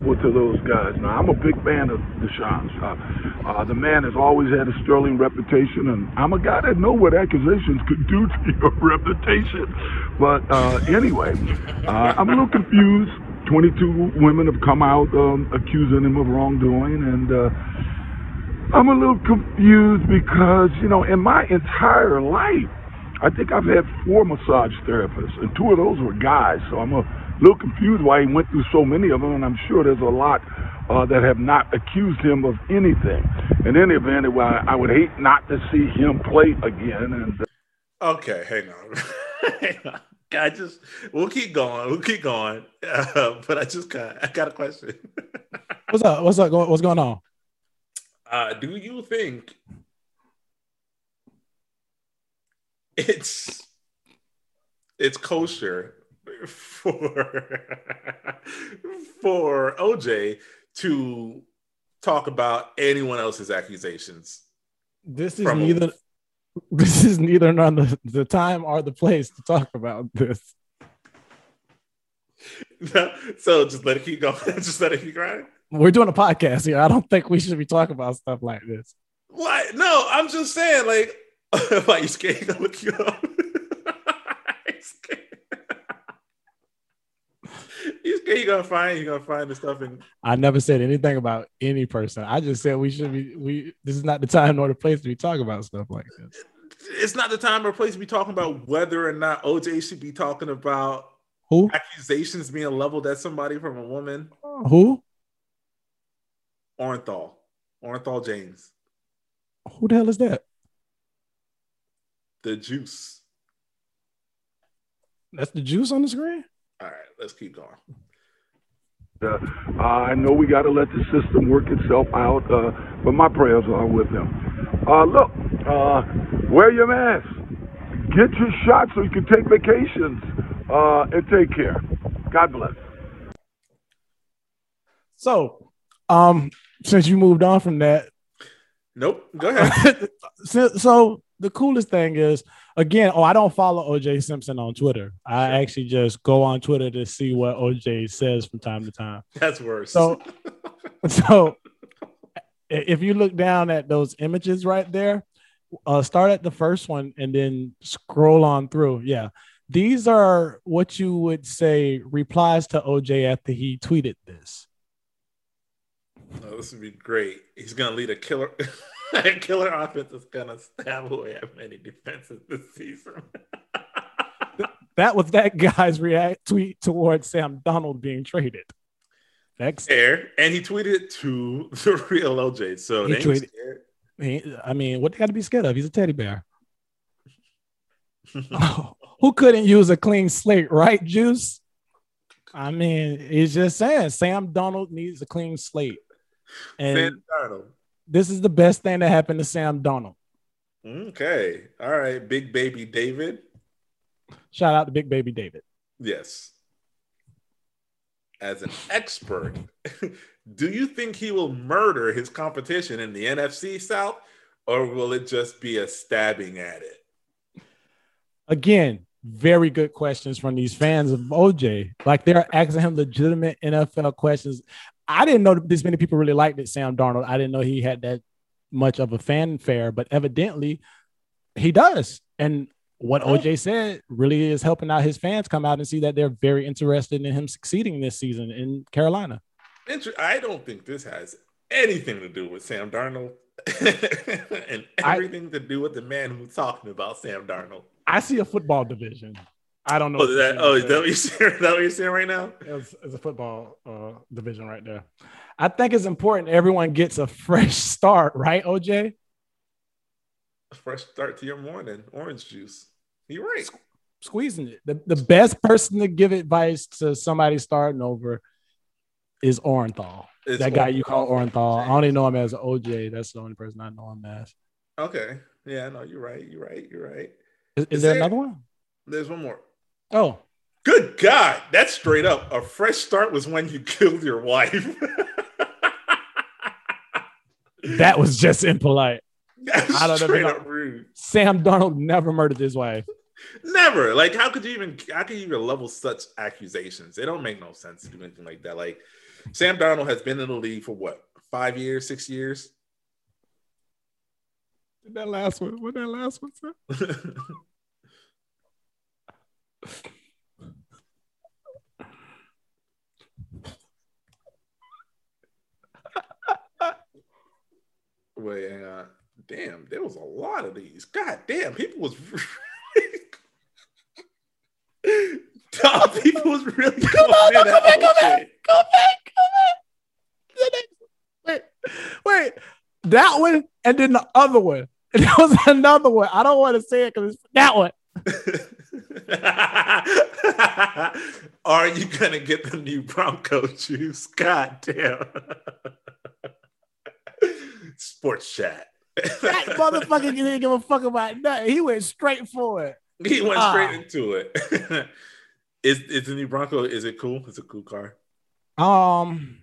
Well, to those guys. Now, I'm a big fan of Deshaun. Uh, uh, the man has always had a sterling reputation, and I'm a guy that know what accusations could do to [laughs] your reputation. But uh, anyway, uh, I'm a little confused. 22 women have come out um, accusing him of wrongdoing, and uh, I'm a little confused because, you know, in my entire life, I think I've had four massage therapists, and two of those were guys. So I'm a little confused why he went through so many of them, and I'm sure there's a lot uh, that have not accused him of anything. In any event, I would hate not to see him play again. And uh, Okay, hang on. [laughs] hang on. I just we'll keep going. We'll keep going. Uh, but I just got I got a question. [laughs] What's up? What's up? What's going on? Uh, do you think it's it's kosher for for OJ to talk about anyone else's accusations? This is neither. This is neither none the, the time or the place to talk about this. [laughs] so just let it keep going. [laughs] just let it keep going. We're doing a podcast here. I don't think we should be talking about stuff like this. Why? No, I'm just saying, like, [laughs] why you scared? Gonna look you up? You scared? You scared you gonna find You're gonna find the stuff and I never said anything about any person. I just said we should be. We this is not the time nor the place to be talking about stuff like this. it's not the time or place to be talking about whether or not OJ should be talking about Who? accusations being leveled at somebody from a woman. Uh, who? Orenthal. Orenthal James. Who the hell is that? The juice. That's the juice on the screen. All right, let's keep going. uh, I know we got to let the system work itself out, uh, but my prayers are with them. Uh, look, uh, wear your mask, get your shot so you can take vacations, uh, and take care. God bless. So, um, since you moved on from that, Nope. Go ahead. so, [laughs] so the coolest thing is again, oh, I don't follow OJ Simpson on Twitter. I actually just go on Twitter to see what OJ says from time to time. That's worse. So, [laughs] so if you look down at those images right there, uh, start at the first one and then scroll on through. Yeah, these are what you would say replies to OJ after he tweeted this. Oh, this would be great. He's gonna lead a killer, [laughs] a [laughs] killer offense is gonna stab away at many defenses this season. [laughs] That was that guy's react tweet towards Sam Darnold being traded. Next, Fair, and he tweeted to [laughs] the real OJ. So He tweeted- he- I mean, what they got to be scared of? He's a teddy bear. Who couldn't use a clean slate, right, Juice? I mean, he's just saying Sam Darnold needs a clean slate. And Sam. This is the best thing that happened to Sam Darnold. Okay, all right, big baby David. Shout out to Big Baby David. Yes. As an expert, [laughs] do you think he will murder his competition in the NFC South, or will it just be a stabbing at it? Again, very good questions from these fans of OJ. Like they're asking him legitimate NFL questions. I didn't know this many people really liked it, Sam Darnold. I didn't know he had that much of a fanfare, but evidently he does. And what OJ said really is helping out his fans come out and see that they're very interested in him succeeding this season in Carolina. I don't think this has anything to do with Sam Darnold [laughs] and I- everything to do with the man who's talking about Sam Darnold. I see a football division. I don't know. Oh, that, oh, [laughs] is that what you're seeing, that what you're seeing right now? It's, it's a football uh, division right there. I think it's important everyone gets a fresh start, right, OJ? A fresh start to your morning, orange juice. You're right. Squeezing it. The, the best person to give advice to somebody starting over is Orenthal. It's that guy you call Orenthal. Orenthal. I only know him as OJ. That's the only person I know him as. Okay. Yeah, no, you're right. You're right. You're right. Is, is Is there there- another one? There's one more. Oh, Good God, that's straight up. A fresh start was when you [laughs] killed your wife. that was just impolite. That's I don't straight if up rude. Sam Darnold never murdered his wife. Never. Like, how could you even? How could you even level such accusations? They don't make no sense to do anything like that. Like, Sam Darnold has been in the league for what? Five years, six years. Did that last one. What that last one said? [laughs] Wait, hang on. Damn, there was a lot of these. God damn, people was. [laughs] Dog, people was really Come on, no, come back, come back, come back, come back. Wait, wait, that one, and then the other one. [laughs] And there was another one. I don't want to say it because it's that one. [laughs] [laughs] Are you gonna get the new Bronco juice? God damn. Sports chat. That motherfucker didn't give a fuck about nothing. He went straight for it. he went Ah. straight into it. [laughs] is is the new Bronco? Is it cool? It's a cool car. Um,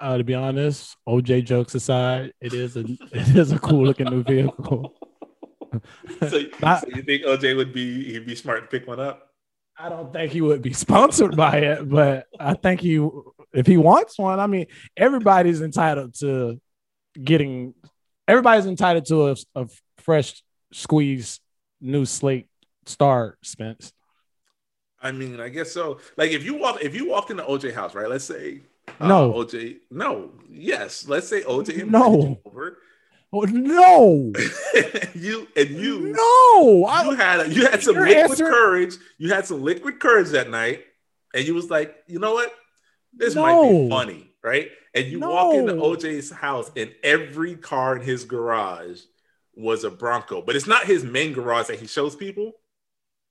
uh, to be honest, OJ jokes aside, it is a [laughs] it is a cool looking new vehicle. [laughs] So, I- so you think OJ would be he'd be smart to pick one up? I don't think he would be [laughs] sponsored by it, but I think he if he wants one, I mean, everybody's entitled to getting everybody's entitled to a, a fresh squeeze new slate star Spence. I mean, I guess so. Like if you walk if you walked into OJ house, right? Let's say uh, No. OJ. No, yes. Let's say OJ No. over. Oh, no, [laughs] you and you no, you I, had a, you had some liquid answer- courage. You had some liquid courage that night, and you was like, you know what? This might be funny, right? And you walk into OJ's house, and every car in his garage was a Bronco, but it's not his main garage that he shows people,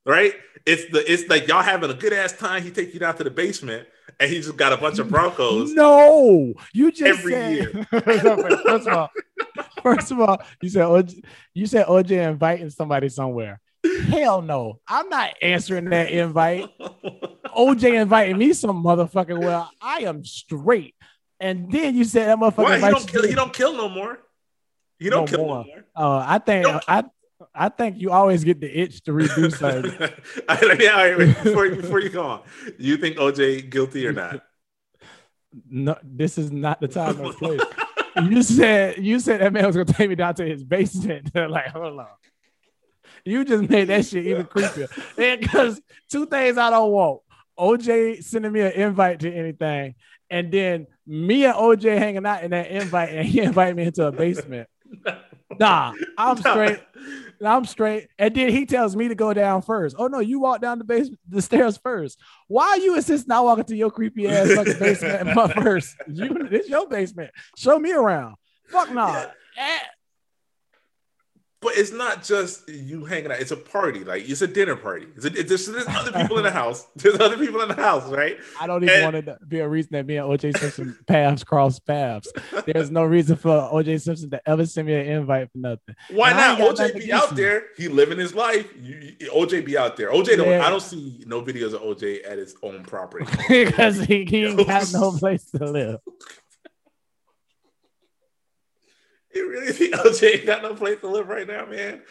right? It's the it's like y'all having a good ass time. He take you down to the basement, and he just got a bunch of Broncos. no, you just Every said, year. [laughs] first of all, first of all, you said OJ, you said OJ inviting somebody somewhere. Hell no, I'm not answering that invite. OJ invited me some motherfucking well. I am straight. And then you said that motherfucker Why he don't kill? He don't kill no more. He don't No kill more. no more. Uh, I think I I think you always get the itch to redo [laughs] something. yeah, all right, wait, before, before you go on, you think OJ guilty or not? [laughs] no, this is not the time or place. [laughs] you said you said that man was gonna take me down to his basement. [laughs] like, hold on. You just made that shit even creepier. Because two things I don't want: OJ sending me an invite to anything, and then me and OJ hanging out in that invite, and he [laughs] invited me into a basement. [laughs] Nah, I'm straight. I'm straight. And then he tells me to go down first. Oh no, you walk down the base the stairs first. Why are you insisting I walk into your creepy ass fucking basement [laughs] first? You, it's your basement. Show me around. Fuck nah. [laughs] But it's not just you hanging out; it's a party. Like it's a dinner party. A, there's, there's other people in the house. [laughs] There's other people in the house, right? I don't even And- want to be a reason that me and OJ Simpson [laughs] paths cross paths. There's no reason for OJ Simpson to ever send me an invite for nothing. Why And not? OJ be out there. He living his life. You, you- OJ be out there. OJ don't. Yeah. I don't see no videos of OJ at his own property. [laughs] because he, he ain't got no place to live. You really think [laughs] OJ ain't got no place to live right now, man?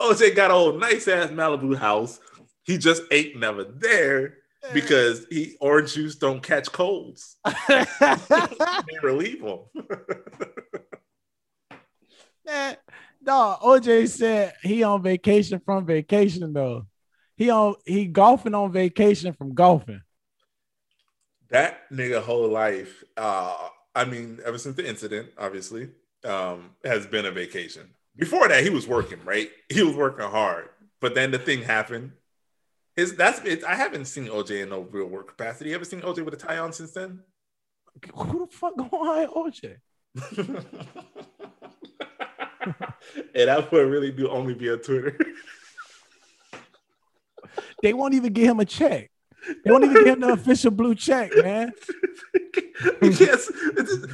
OJ got a whole nice ass Malibu house. He just ain't never there because he orange juice don't catch colds. [laughs] Relieve him. [laughs] Man, no, OJ said he on vacation from vacation though. He on he golfing on vacation from golfing. that nigga whole life, uh, I mean, ever since the incident, obviously, um, has been a vacation. Before that, he was working, right? He was working hard. But then the thing happened. His that's it. I haven't seen OJ in no real work capacity. You ever seen OJ with a tie on since then? Who the fuck going on OJ? and that would really do only be on Twitter. They won't even give him a check. They won't even give him the official blue check, man. yes,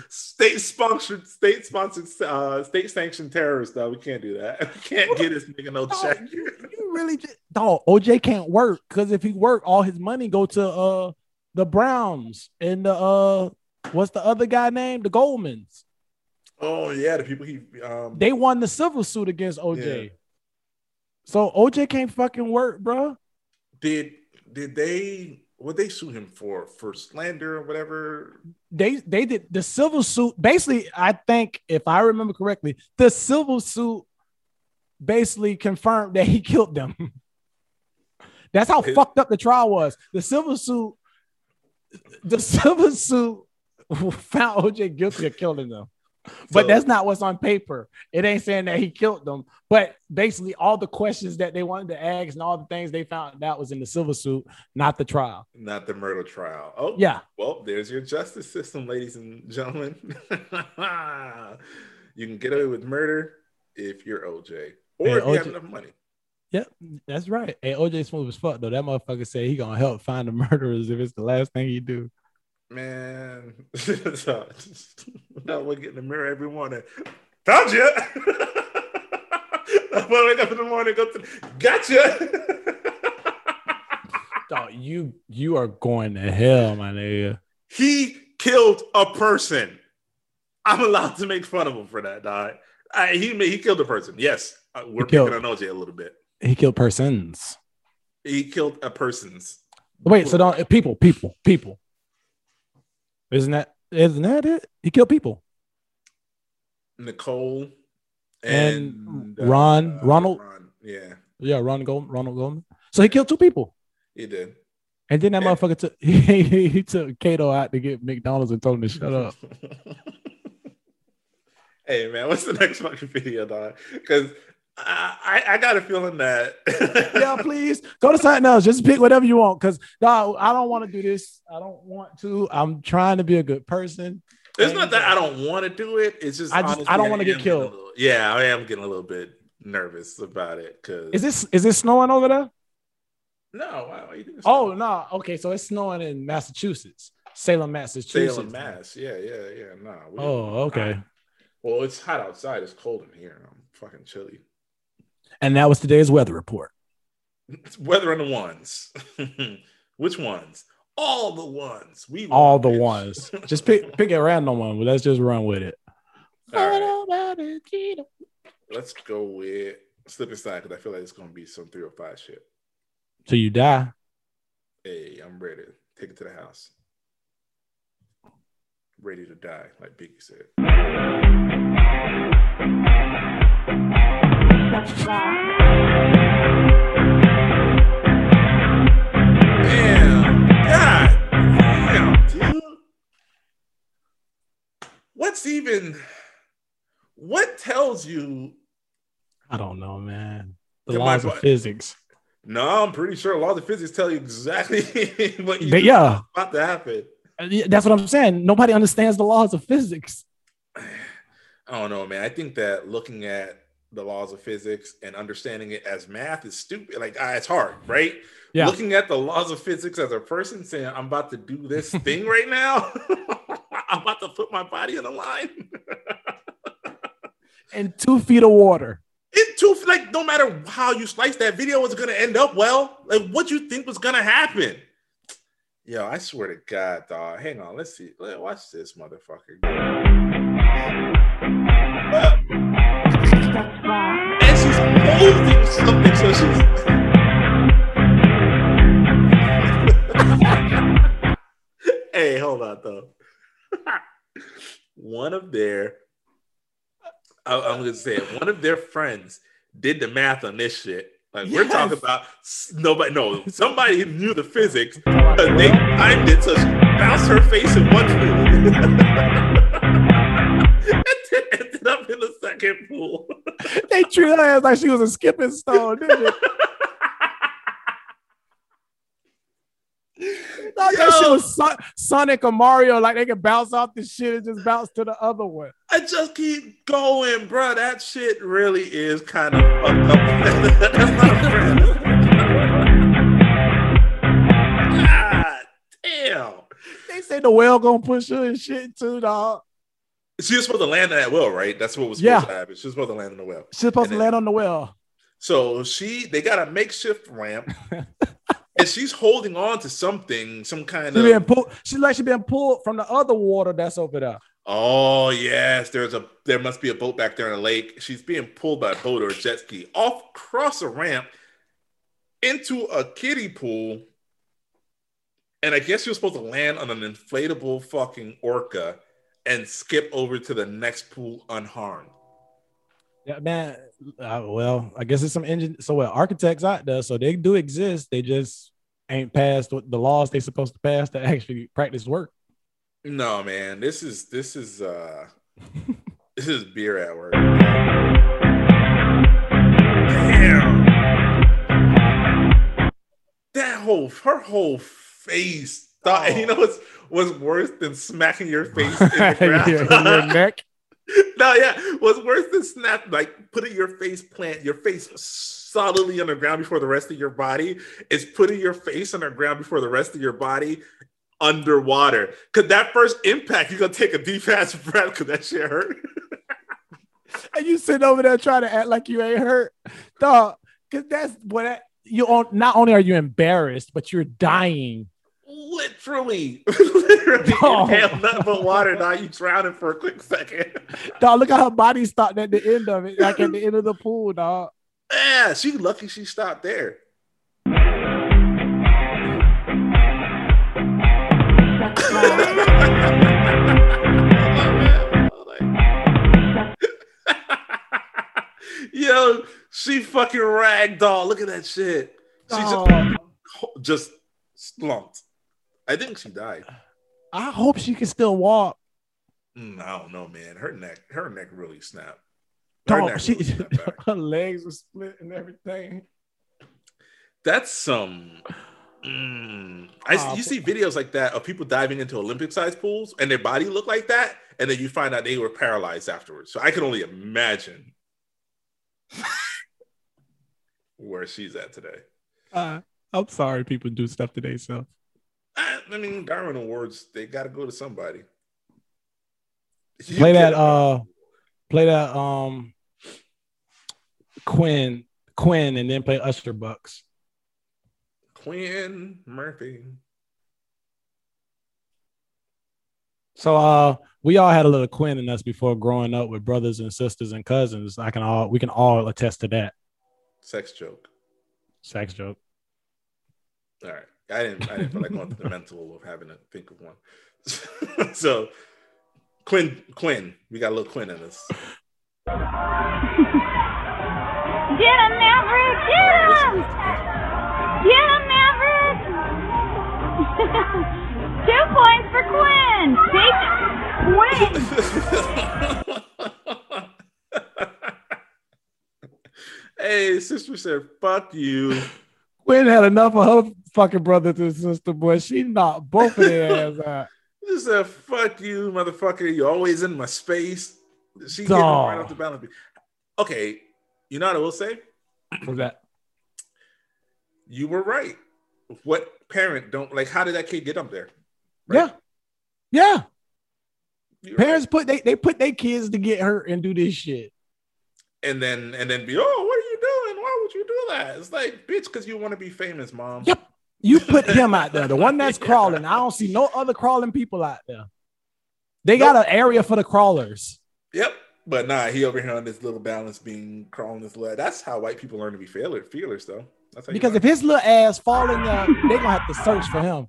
state sponsored, state sponsored, uh, state sanctioned terrorist. Though we can't do that. [laughs] We can't get this nigga no Dog, check. you, you really just dog. OJ can't work because if he work, all his money go to uh the Browns and the uh what's the other guy named The Goldmans. Oh yeah, the people he um They won the civil suit against OJ. Yeah. So OJ can't fucking work, bro. did did they what they sue him for for slander or whatever? They they did the civil suit. Basically, I think if I remember correctly, the civil suit basically confirmed that he [laughs] killed them. That's how His- fucked up the trial was. The civil suit, the [laughs] civil suit found OJ guilty of killing them. [laughs] But So- that's not what's on paper. It ain't saying that he killed them. But basically, all the questions that they wanted to ask and all the things they found out was in the civil suit, not the trial. Not the murder trial. Oh Yeah. Well, there's your justice system, ladies and gentlemen. [laughs] you can get away with murder if you're OJ or Hey, if you have enough money. Yep, that's right. Hey, OJ smooth as fuck though. That motherfucker said he gonna help find the [laughs] murderers if it's the last thing he do. Man, [laughs] so, [laughs] no, we get in the mirror every morning. Found you. [laughs] I wake up in the morning, go to gotcha. Dog, you you are going to hell, my nigga. he killed a person. I'm allowed to make fun of him for that, dog. I, he he killed a person. Yes, uh, we're He killed- picking on OJ a little bit. He killed persons. He killed a person's. Wait, so don't people, people, people. Isn't that isn't that it? He killed people. Nicole And and, uh, Ron- Ronald? Ron. Yeah, Yeah, Ron Gold, Ronald Goldman. So he killed two people. he did. And then that Yeah. motherfucker took [laughs] he, he took Kato out to get McDonald's and told him to shut up. [laughs] hey man, what's the next fucking video, dog? Because I, I I got a feeling that [laughs] yeah, please go to something else. Just pick whatever you want. Cause dog, I don't want to do this. I don't want to. I'm trying to be a good person. it's not that I don't want to do it. It's just I just- I don't get am getting a killed. little- yeah, I am getting a little bit nervous about it because Is this is it snowing over there? no, why, why you doing Oh no. Okay, so it's snowing in Massachusetts, Salem, Massachusetts. Salem, Mass. Yeah, yeah, yeah. No. we- Oh, okay. Well, it's hot outside. It's cold in here. I'm fucking chilly. And that was today's weather report. It's [laughs] weather on the ones. [laughs] Which ones? All the ones. We All the ones. [laughs] Just pick pick a random one, but let's just run with it. All right. Let's go with slip inside because I feel like it's gonna be some three or five shit. Till you die. Hey, I'm ready. Take it to the house. Ready to die, like Biggie said. Damn. God damn. What's even what tells you I don't know, man. The laws of physics. no, I'm pretty sure laws of physics tell you exactly [laughs] what you But yeah, about to happen. Uh, that's what I'm saying. Nobody understands the laws of physics. [sighs] I don't know, man. I think that looking at the laws of physics and understanding it as math is stupid. Like, ah, it's hard, right? Yeah. Looking at the laws of physics as a person saying, I'm about to do this [laughs] thing right now. [laughs] I'm about to put my body in the line. [laughs] And two feet of water. it too, like, no matter how you slice that video, it's going to end up well. Like, what you think was going to happen? Yo, I swear to God, dog. Hang on, let's see. Let's watch this motherfucker. And she's holding something, so she's. hey, hold on though. [laughs] one of their, I, I'm gonna say it. One of their friends did the math on this shit. Like we're talking about nobody. No, [laughs] somebody knew the physics. But they timed it so she bounced her face in one pool, [laughs] and then ended up in the second pool. [laughs] They treated her ass like she was a skipping stone, didn't they? [laughs] Thought that shit Yo. was Son- Sonic or Mario, like they could bounce off the shit and just bounce to the other one. I just keep going, bro. That shit really is kind of fucked up. [laughs] That's not a friend. God damn. They say the whale gonna push her and shit too, dog. She was supposed to land on that well, right? That's what was supposed Yeah. to happen. She was supposed to land on the well. She's supposed And to then- land on the well. So she, they got a makeshift ramp, [laughs] and she's holding on to something, some kind She being of. pulled. She's like she being pulled from the other water that's over there. Oh yes, there's a. There must be a boat back there in the lake. She's being pulled by a boat or a jet ski off across a ramp, into a kiddie pool, and I guess you're supposed to land on an inflatable fucking orca and skip over to the next pool unharmed. Yeah, man. Uh, well, I guess it's some engine. So well, architects out there, so they do exist. They just ain't passed the laws they supposed to pass to actually practice work. No, man, this is this is uh [laughs] this is beer at work. Damn. That whole her whole face. Thought, Oh. You know oh. what's was worse than smacking your [laughs] face in the ground? your neck. [laughs] no, yeah, what's worse than snap like putting your face plant your face solidly on the ground before the rest of your body is putting your face on the ground before the rest of your body underwater. Cause that first impact, you're gonna take a deep ass breath because that shit hurt. [laughs] And you sitting over there trying to act like you ain't hurt, dog. Because that's what I- you on. Not only are you embarrassed, but you're dying. Literally, [laughs] literally Oh. inhale nothing but water. Now you drowning for a quick second. [laughs] Dog, look at her body stopped at the end of it, like at the end of the pool, dog. Yeah, she lucky she stopped there. [laughs] Yo, she fucking ragdoll. Look at that shit. She Dog, just, just slumped. I think she died. I hope she can still walk. Mm, I don't know, man. Her neck, her neck really snapped. Her Dog, she, really snapped [laughs] her legs were split and everything. That's some. Mm, I, Aw, you see videos like that of people diving into Olympic-sized pools and their body look like that, and then you find out they were paralyzed afterwards. So I can only imagine [laughs] where she's at today. Uh, I'm sorry, people do stuff today, themselves. I, I mean, Darwin Awards, they got to go to somebody. You Play that. Uh, play that. Um, Quinn, Quinn, and then play Usher Bucks. Quinn Murphy. So uh we all had a little Quinn in us before growing up with brothers and sisters and cousins. I can all we can all attest to that. Sex joke. Sex joke. All right. I didn't I didn't feel like going through the mental of having to think of one. [laughs] so Quinn Quinn, we got a little Quinn in us. Get him, Maverick! Get him! Get him, Maverick! [laughs] Two points for Quinn! Take Quinn! [laughs] hey, sister said, fuck you. Quinn had enough of her fucking brother to sister, boy. She knocked both of their ass [laughs] out. She said, fuck you, motherfucker. You're always in my space. She getting Dawg. right off the balance. Okay, you know what I will say? Was that You were right. What parent don't like how did that kid get up there? yeah. Yeah. You're Parents put they they put their kids to get hurt and do this shit. and then and then be oh what are you doing why would you do that it's like bitch because you want to be famous mom Yep. You put him out there, the one that's crawling. I don't see no other crawling people out there. They got an area for the crawlers. yep but nah he over here on this little balance being crawling this little that's how white people learn to be fearless fearless though that's how Because if his little ass fall in there, they gonna have to search for him.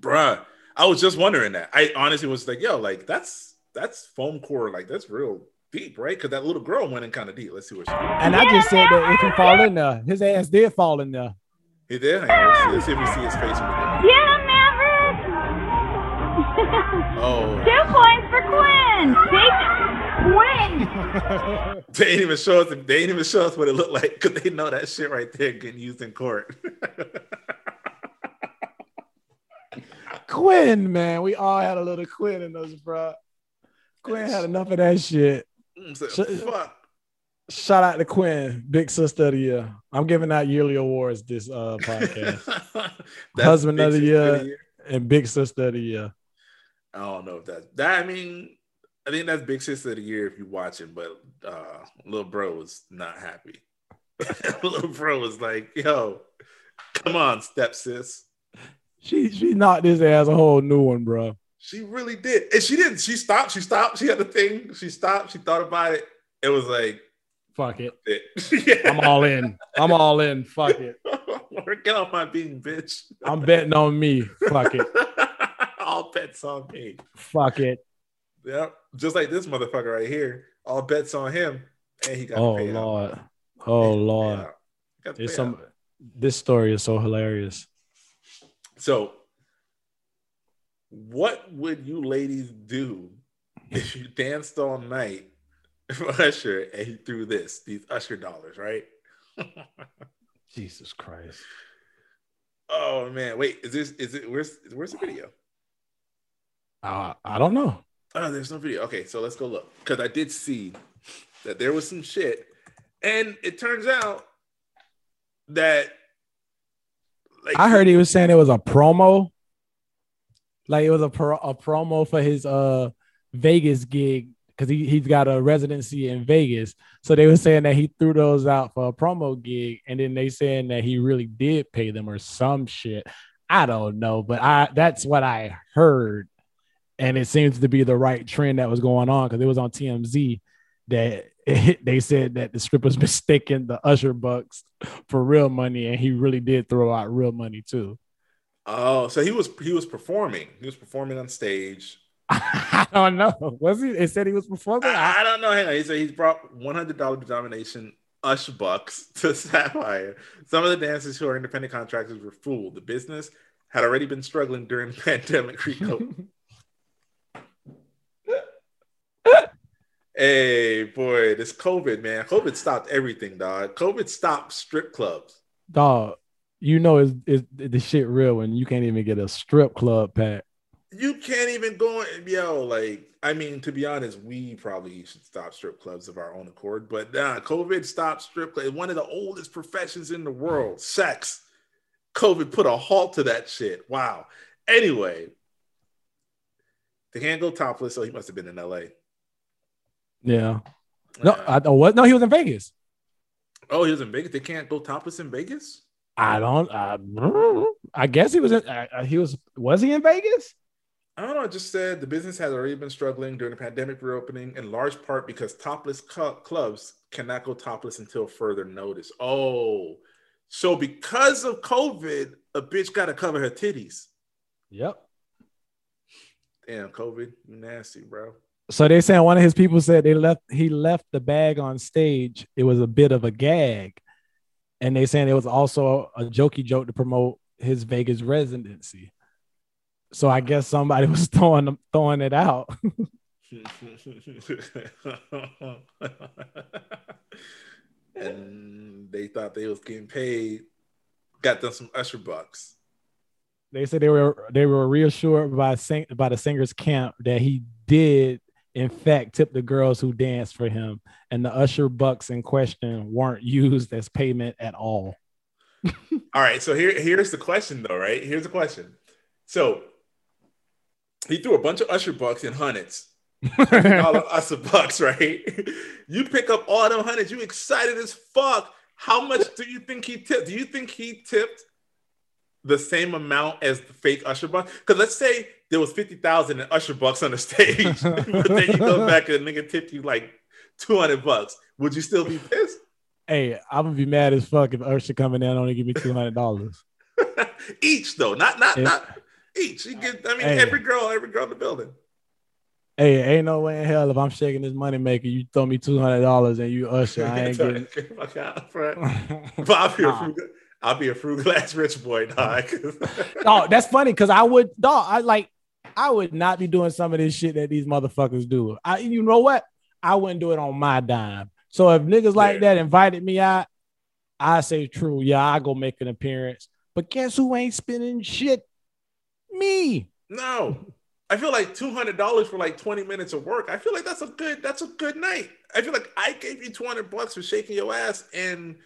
bruh i was just wondering that i honestly was like yo like that's that's foam core like that's real deep right because that little girl went in kind of deep let's see what she did And I just said that if he fall in there, his ass did fall in there. He did Hang on, let's, see, let's see if we see his face when we get Get him, Maverick! [laughs] oh Two points for Quinn! Take Quinn! [laughs] they ain't even show us they ain't even show us what it looked like because they know that shit right there getting used in court [laughs] Quinn, man, we all had a little Quinn in us, bro. Quinn had enough of that shit. So, fuck. Shout out to Quinn, big sister of the year. I'm giving out yearly awards this uh [laughs] podcast, Husband of the big year. and big sister of the year. I don't know if that's that. I mean, I think that's big sister of the year if you're watching, but uh little bro was not happy. [laughs] little bro was like, "Yo, come on, step sis." She she knocked his ass a whole new one, bro. She really did, and she didn't. She stopped. She stopped. She had the thing. She stopped. She thought about it. It was like, Fuck it. [laughs] yeah. I'm all in. I'm all in. Fuck it. [laughs] Get off my bean, bitch. I'm betting on me. Fuck it. [laughs] All bets on me. Fuck it. Yep. Just like this motherfucker right here. All bets on him. And he got Oh paid out. lord. Oh And he got lord. It's some. out. This story is so hilarious. So, what would you ladies do if you danced all night Usher and he threw this, these Usher dollars, right? [laughs] Jesus Christ. oh man, wait, is this is it where's where's the video? Uh, I don't know. Oh, there's no video. Okay, so let's go look. Because I did see that there was some shit. And it turns out that like I heard he was saying it was a promo. Like it was a, pro- a promo for his uh Vegas gig because he, he's got a residency in Vegas. So they were saying that he threw those out for a promo gig, and then they saying that he really did pay them or some shit. I don't know, but I that's what I heard. And it seems to be the right trend that was going on because it was on TMZ that [laughs] they said that the strippers [laughs] mistaken the Usher bucks for real money, and he really did throw out real money too. Oh, so he was he was performing. He was performing on stage. I don't know. Was he? It said he was performing. I, I don't know. Hang on. He said he's brought one hundred dollar denomination Ush bucks [laughs] to Sapphire. Some of the dancers who are independent contractors were fooled. The business had already been struggling during the [laughs] pandemic. Rico. [laughs] hey, boy, this COVID man. COVID stopped everything, dog. COVID stopped strip clubs. Dog, you know is is the shit real when you can't even get a strip club pack. You can't even go in, yo. Like, I mean, to be honest, we probably should stop strip clubs of our own accord. But nah, COVID stopped strip clubs. One of the oldest professions in the world, sex. COVID put a halt to that shit. Wow. Anyway, they can't go topless, so he must have been in LA. Yeah. No, Uh, I oh, what? No, he was in Vegas. oh, he was in Vegas. They can't go topless in Vegas. I don't. I, I guess he was. In, uh, he was. Was he in Vegas? I don't know. It just said the business has already been struggling during the pandemic reopening, in large part because topless clubs cannot go topless until further notice. Oh, so because of COVID, a bitch got to cover her titties. Yep. Damn, COVID, you nasty, bro. So they saying one of his people said they left. He left the bag on stage. It was a bit of a gag, and they saying it was also a jokey joke to promote his Vegas residency. So I guess somebody [laughs] was throwing throwing it out. [laughs] and they thought they was getting paid. Got them some usher bucks. they said they were they were reassured by sing, by the singer's camp that he did in fact tip the girls who danced for him, and the usher bucks in question weren't used as payment at all. [laughs] All right, so here here's the question though, right? Here's the question. So he threw a bunch of usher bucks in hundreds. [laughs] all of us of bucks, right? [laughs] You pick up all them hundreds, you excited as fuck. How much do you think he tipped? Do you think he tipped the same amount as the fake Usher bucks? Because let's say there was 50,000 in Usher bucks on the [laughs] stage, but then you go back and the nigga tipped you like 200 bucks. Would you still be pissed? Hey, I'm gonna be mad as fuck if Usher coming in and only give me two hundred dollars. each though, not not not each. You get, I mean, Hey. every girl, every girl in the building. Hey, ain't no way in hell if I'm shaking this money maker, you throw me two hundred dollars and you Usher, I ain't getting. [laughs] Fuck [laughs] out. But I'll be a Nah. frugal, I'll be a frugal ass rich boy, dog. oh, [laughs] that's funny because I would, dog. I like, I would not be doing some of this shit that these motherfuckers do. I, you know what? I wouldn't do it on my dime. So if niggas like Yeah. that invited me out, I say true. Yeah, I go make an appearance. But guess who ain't spending shit? Me. no, I feel like two hundred dollars for like twenty minutes of work. I feel like that's a good that's a good night. I feel like I gave you two hundred bucks for shaking your ass, and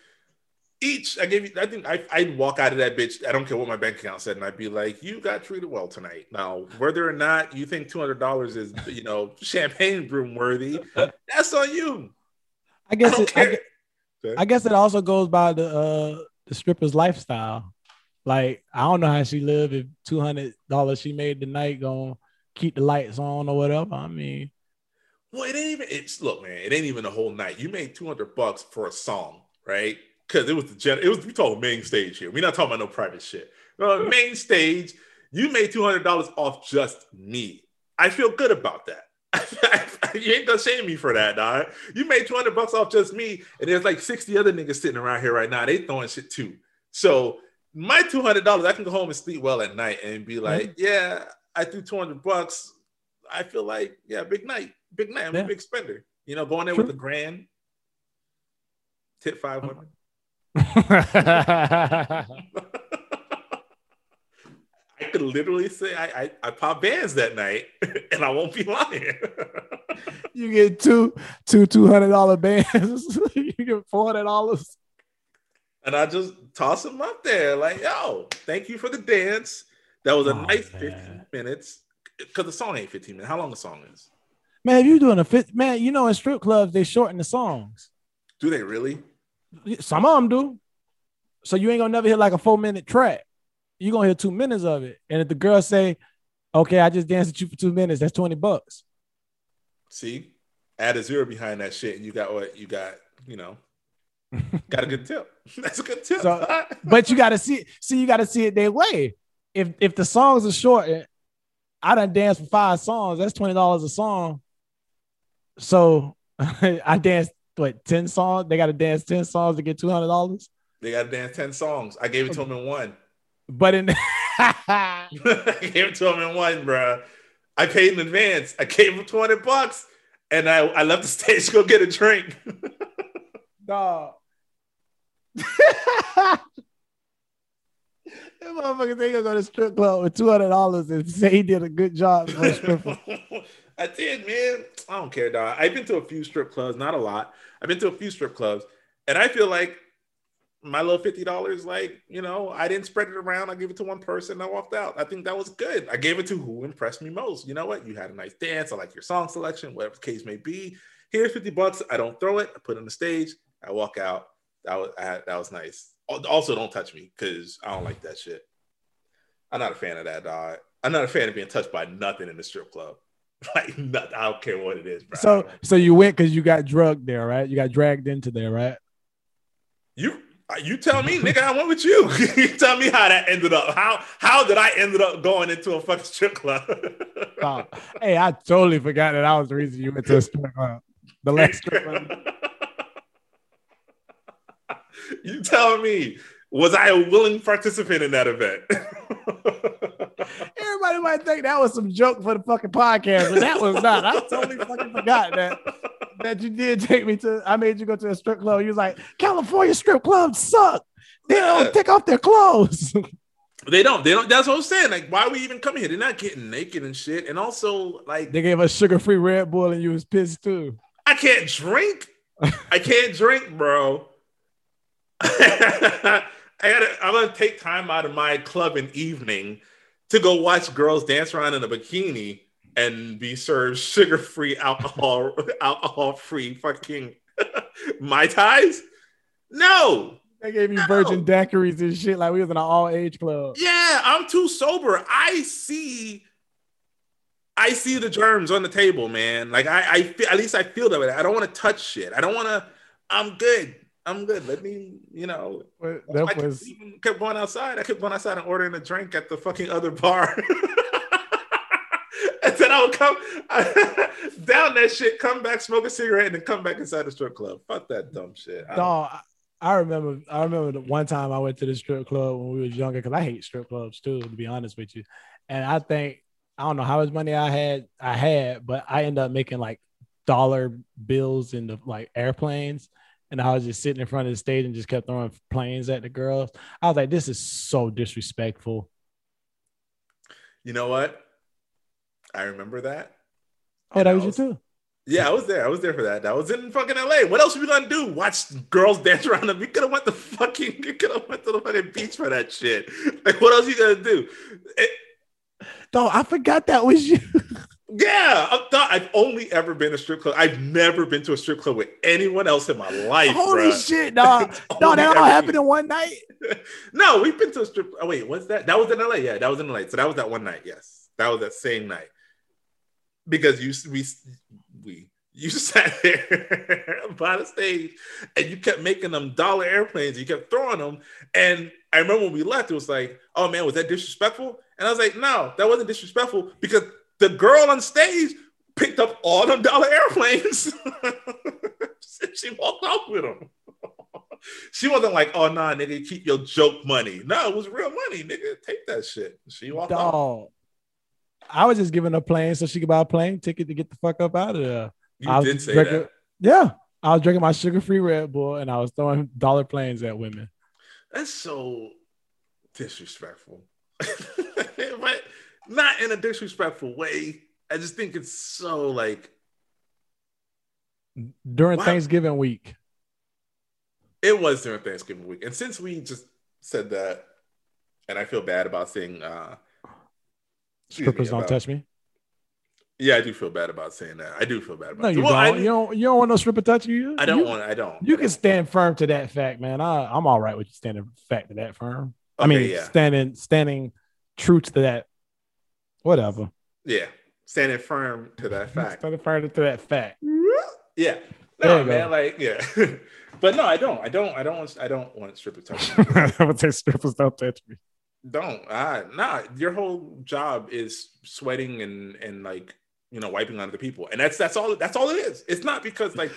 each I gave you. I think I I'd walk out of that bitch. I don't care what my bank account said, and I'd be like, "You got treated well tonight." Now, whether or not you think two hundred dollars is [laughs] you know champagne broom worthy, that's on you. I guess I it, I, I guess it also goes by the uh the stripper's lifestyle. Like I don't know how she live if two hundred dollars she made tonight gonna keep the lights on or whatever. I mean, Well, it ain't even. It's look, man. It ain't even a whole night. You made two hundred bucks for a song, right? Because it was the gen. It was we talking main stage here. We're not talking about no private shit. No main stage. You made two hundred dollars off just me. I feel good about that. [laughs] you ain't gonna shame me for that, dog. You made two hundred bucks off just me, and there's like sixty other niggas sitting around here right now. They throwing shit too. So my two hundred dollars, I can go home and sleep well at night and be like, yeah, I threw two hundred bucks. I feel like, yeah, big night, big night. I'm Yeah. a big spender. You know, going there True. with a grand, tip five hundred. [laughs] I could literally say I, I I pop bands that night, [laughs] and I won't be lying. you get two two two hundred dollar bands. [laughs] you get four hundred dollars. And I just toss them up there, like, yo, thank you for the dance. That was a Oh, nice man. 15 minutes. Because the song ain't 15 minutes. How long the song is? Man, if you doing a fit, man, you know in strip clubs they shorten the songs. Do they really? Some of them do. So you ain't gonna never hear like a four minute track. You're gonna hear two minutes of it. And if the girl say, "Okay, I just danced with you for two minutes," that's twenty bucks. See, add a zero behind that shit, and you got what you got. You know, [laughs] got a good tip. [laughs] That's a good tip. So- [laughs] But you gotta see, see, you gotta see it their way. If if the songs are short, eh, I done danced for five songs. That's twenty dollars a song. So I danced what ten songs? They got to dance ten songs to get two hundred dollars. they got to dance 10 songs. I gave it to them in one. But in I gave it to them in one, bro. I paid in advance. I gave him 20 bucks, and I, I left the stage to go get a drink. Dog. That motherfucker think gonna go to strip club with two hundred dollars and say he did a good job for a stripper. [laughs] I did, man. I don't care, dog. I've been to a few strip clubs, not a lot. I've been to a few strip clubs, and I feel like my little fifty dollars, like you know, I didn't spread it around. I gave it to one person. I walked out. I think that was good. I gave it to who impressed me most. You know what? You had a nice dance. I like your song selection, whatever the case may be. Here's fifty bucks. I don't throw it. I put it on the stage. I walk out. That was I had, that was nice. Also, don't touch me because I don't like that shit. I'm not a fan of that, dog. I'm not a fan of being touched by nothing in the strip club. [laughs] Like nothing. I don't care what it is, bro. So so you went because you got drugged there, right? You got dragged into there, right? you uh, you tell me, nigga, I went with you. [laughs] you tell me how that ended up. How how did I ended up going into a fucking strip club? [laughs] Dog. hey, I totally forgot that I was the reason you went to a strip club. The last strip club. You tell me, was I a willing participant in that event? [laughs] Everybody might think that was some joke for the fucking podcast, but that was not. I totally fucking forgot that that you did take me to. I made you go to a strip club. You was like, California strip clubs suck. They don't take off their clothes. [laughs] they don't. They don't. That's what I'm saying. Like, why are we even coming here? They're not getting naked and shit. And also, like, they gave us sugar free Red Bull, and you was pissed too. I can't drink. I can't drink, bro. I gotta. I'm gonna take time out of my club and evening to go watch girls dance around in a bikini and be served sugar-free alcohol, [laughs] alcohol-free fucking [laughs] mai tais. No. They gave you No. virgin daiquiris and shit like we was in an all age club. Yeah, I'm too sober. I see. I see the germs on the table, man. Like I, I feel, at least I feel that way. I don't want to touch shit. I don't want to. I'm good. I'm good. Let me, you know. But That's why I was even kept going outside. I kept going outside and ordering a drink at the fucking other bar. [laughs] and then I would come [laughs] down that shit, come back, smoke a cigarette, and then come back inside the strip club. Fuck that dumb shit. I don't- I- I remember. I remember the one time I went to the strip club when we was younger because I hate strip clubs too, to be honest with you. And I think I don't know how much money I had. I had, but I ended up making like dollar bills in the like airplanes. And I was just sitting in front of the stage and just kept throwing planes at the girls. I was like, this is so disrespectful. You know what? I remember that. Oh, And that I was you too. Yeah, I was there. I was there for that. That was in fucking LA. What else were we gonna do? Watch girls dance around them. We could have went to fucking. We could have went to the fucking beach for that shit. Like, what else you gonna do? It- Dog, I forgot that was you. [laughs] yeah, I'm not, I've only ever been a strip club. I've never been to a strip club with anyone else in my life. Holy bruh. shit, [laughs] dog. No, that all happened in one night. [laughs] No, we've been to a strip. Oh wait, what's that? That was in LA. Yeah, that was in LA. So that was that one night. Yes, that was that same night. Because you we we You [laughs] sat there by the stage and you kept making them dollar airplanes. You kept throwing them. And I remember when we left, it was like, oh man, was that disrespectful? And I was like, no, that wasn't disrespectful because the girl on stage picked up all them dollar airplanes. [laughs] she walked off with them. [laughs] she wasn't like, oh nah, nigga, keep your joke money. No, it was real money, nigga. Take that shit. She walked off. I was just giving her a plane so she could buy a plane ticket to get the fuck up out of there. You I did say drinking- that. Yeah. I was drinking my sugar-free Red Bull and I was throwing dollar planes at women. That's so disrespectful. [laughs] but not in a disrespectful way. I just think it's so like During Wow. Thanksgiving week. it was during Thanksgiving week. And since we just said that, and I feel bad about saying uh excuse me, Strippers don't about- touch me. Yeah, I do feel bad about saying that. I do feel bad about No, it. you Well, don't. you don't. You don't want no stripper touching you. I don't You- want I don't. You I can don't. stand firm to that fact, man. I, I'm all right with you standing fact to that firm. I mean, yeah. standing standing true to that. Whatever. Yeah. Standing firm to that fact. Standing firm to that fact. Yeah. No, you go. man, like, yeah. [laughs] but no, I don't. I don't. I don't want I don't want stripper touch. [laughs] I would say strippers don't touch me. Don't. Uh, nah, your whole job is sweating and and like you know wiping on other people, and that's that's all that's all it is. It's not because like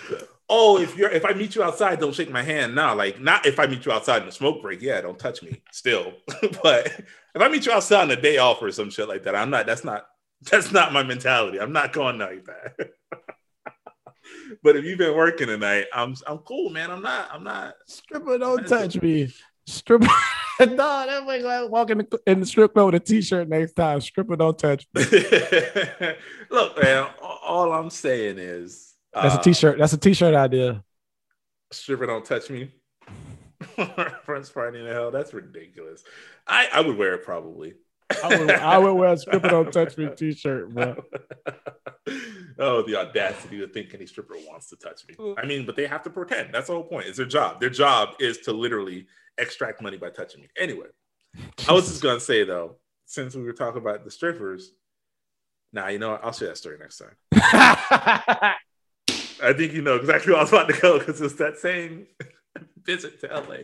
oh if you're if I meet you outside, don't shake my hand. No, like not if I meet you outside in the smoke break. Yeah, don't touch me. Still, [laughs] but if I meet you outside on a day off or some shit like that, I'm not. That's not that's not my mentality. I'm not going like that. [laughs] but if you've been working tonight, I'm I'm cool, man. I'm not. I'm not. Stripper don't touch me. Stripper. [laughs] no, that way like walking in the, in the strip club with a t-shirt next time. Stripper don't touch me. [laughs] Look, man. All I'm saying is That's uh, a t-shirt. That's a t-shirt idea. stripper don't touch me. [laughs] Friends party in the hell. That's ridiculous. I I would wear it probably. I would, I would wear a stripper don't touch me t-shirt, bro. oh, the audacity to think any stripper wants to touch me. I mean, but they have to pretend. That's the whole point. It's their job. Their job is to literally extract money by touching me. Anyway, I was just gonna say though, since we were talking about the strippers, now you know what? I'll share that story next time. [laughs] I think you know exactly where I was about to go because it's that same [laughs] visit to LA.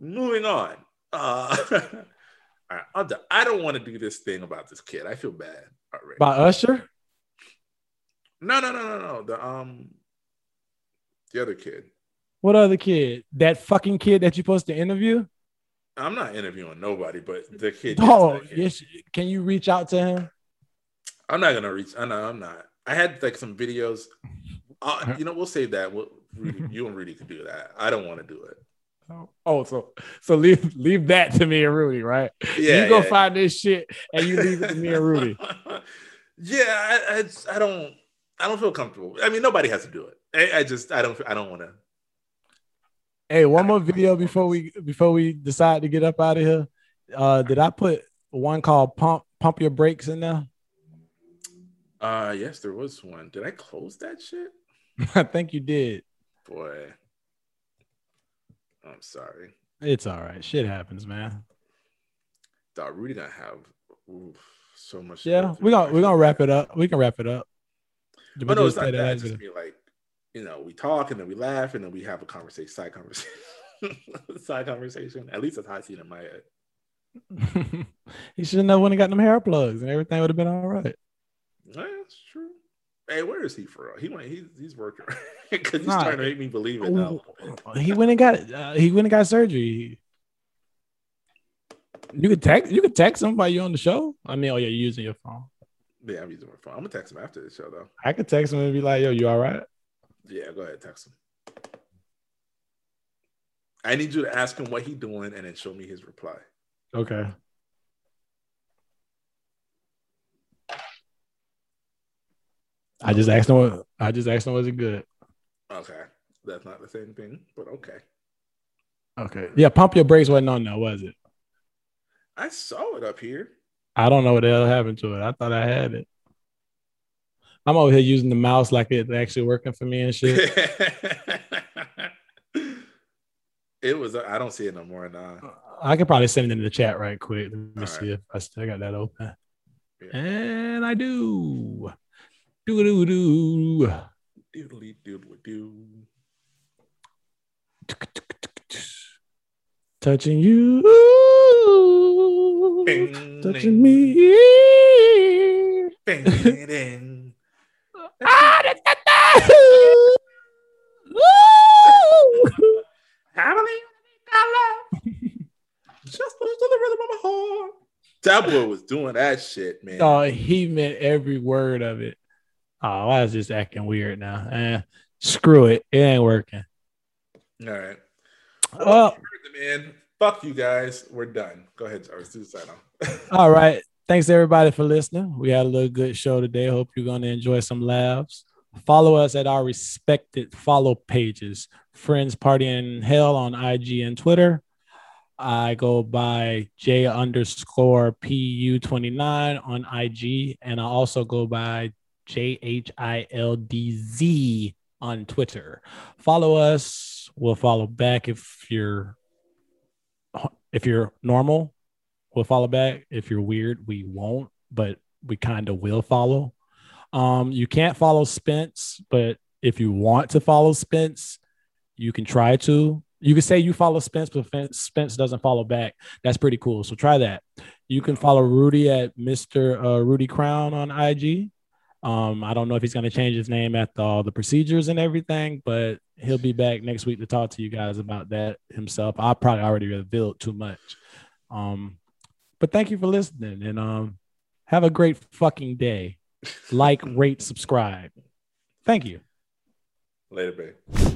Moving on. Uh, [laughs] all right, done. I don't want to do this thing about this kid. I feel bad already. By Usher? No, no, no, no, no. The um, the other kid. What other kid? That fucking kid that you're supposed to interview? I'm not interviewing nobody, but the kid. Oh, yes, that kid. yes. Can you reach out to him? I'm not gonna reach. I know I'm not. I had like some videos. Uh, you know, we'll save that. We'll, Rudy, you and Rudy could do that. I don't want to do it. Oh, so so leave leave that to me and Rudy, right? Yeah, you go yeah. find this shit and you leave it to me and Rudy. [laughs] yeah, I, I, I don't. I don't feel comfortable. I mean, nobody has to do it. I, I just. I don't. I don't want to. Hey, one more video before we before we decide to get up out of here. Uh, did I put one called "Pump Pump Your Brakes" in there? Uh, yes, there was one. Did I close that shit? [laughs] I think you did. Boy, I'm sorry. It's all right. Shit happens, man. Dog, Rudy gonna have oof, so much. Yeah, we're gonna we're gonna wrap it up. We can wrap it up. But We'll no, it's not that. It's just be like, you know, we talk and then we laugh and then we have a conversation, side conversation, [laughs] side conversation. At least that's how I see it in my head. [laughs] he shouldn't have went and got them hair plugs and everything would have been all right. Yeah, that's true. Hey, where is he for? real? He went. He's he's working because [laughs] he's Nah, trying to make me believe it now. He went and got uh, he went and got surgery. You could text you could text him while you're on the show. I mean, oh yeah, you're using your phone. Yeah, I'm using my phone. I'm gonna text him after the show though. I could text him and be like, "Yo, you all right?" Yeah, go ahead, text him. I need you to ask him what he doing and then show me his reply. Okay. I just asked him. What, I just asked him, "Was it good?" Okay, that's not the same thing, but okay. Okay. Yeah, pump your brakes wasn't on there, was it? I saw it up here. I don't know what the hell happened to it. I thought I had it. I'm over here using the mouse like it's actually working for me and shit. [laughs] it was. I don't see it no more. Nah. I could probably send it in the chat right quick. Let me All see if I still got that open. Yeah. And I do. doo doo doo. Doodly doodly doo. Touching you, touching ding, me. ding, ding. Ah, that. Just to the rhythm of my heart. That boy was doing that shit, man. Oh, he meant every word of it. Oh, I was just acting weird now. Eh, screw it. It ain't working. All right. Well, man, fuck you guys. We're done. Go ahead, Jarvis. Do the sign off. all right. Thanks everybody for listening. We had a little good show today. Hope you're going to enjoy some laughs. Follow us at our respected follow pages. Friends Party in Hell on IG and Twitter. I go by J underscore PU29 on IG. And I also go by J H I L D Z on Twitter. Follow us. We'll follow back if you're if you're normal. We'll follow back. If you're weird, we won't, but we kind of will follow. Um, you can't follow Spence, but if you want to follow Spence, you can try to. You can say you follow Spence, but Spence doesn't follow back. That's pretty cool. So try that. You can follow Rudy at Mr. Uh, Rudy Crown on IG. Um, I don't know if he's going to change his name after all the procedures and everything, but he'll be back next week to talk to you guys about that himself. I probably already revealed too much. Um, but thank you for listening and um, have a great fucking day. Like, rate, subscribe. Thank you. Later, babe.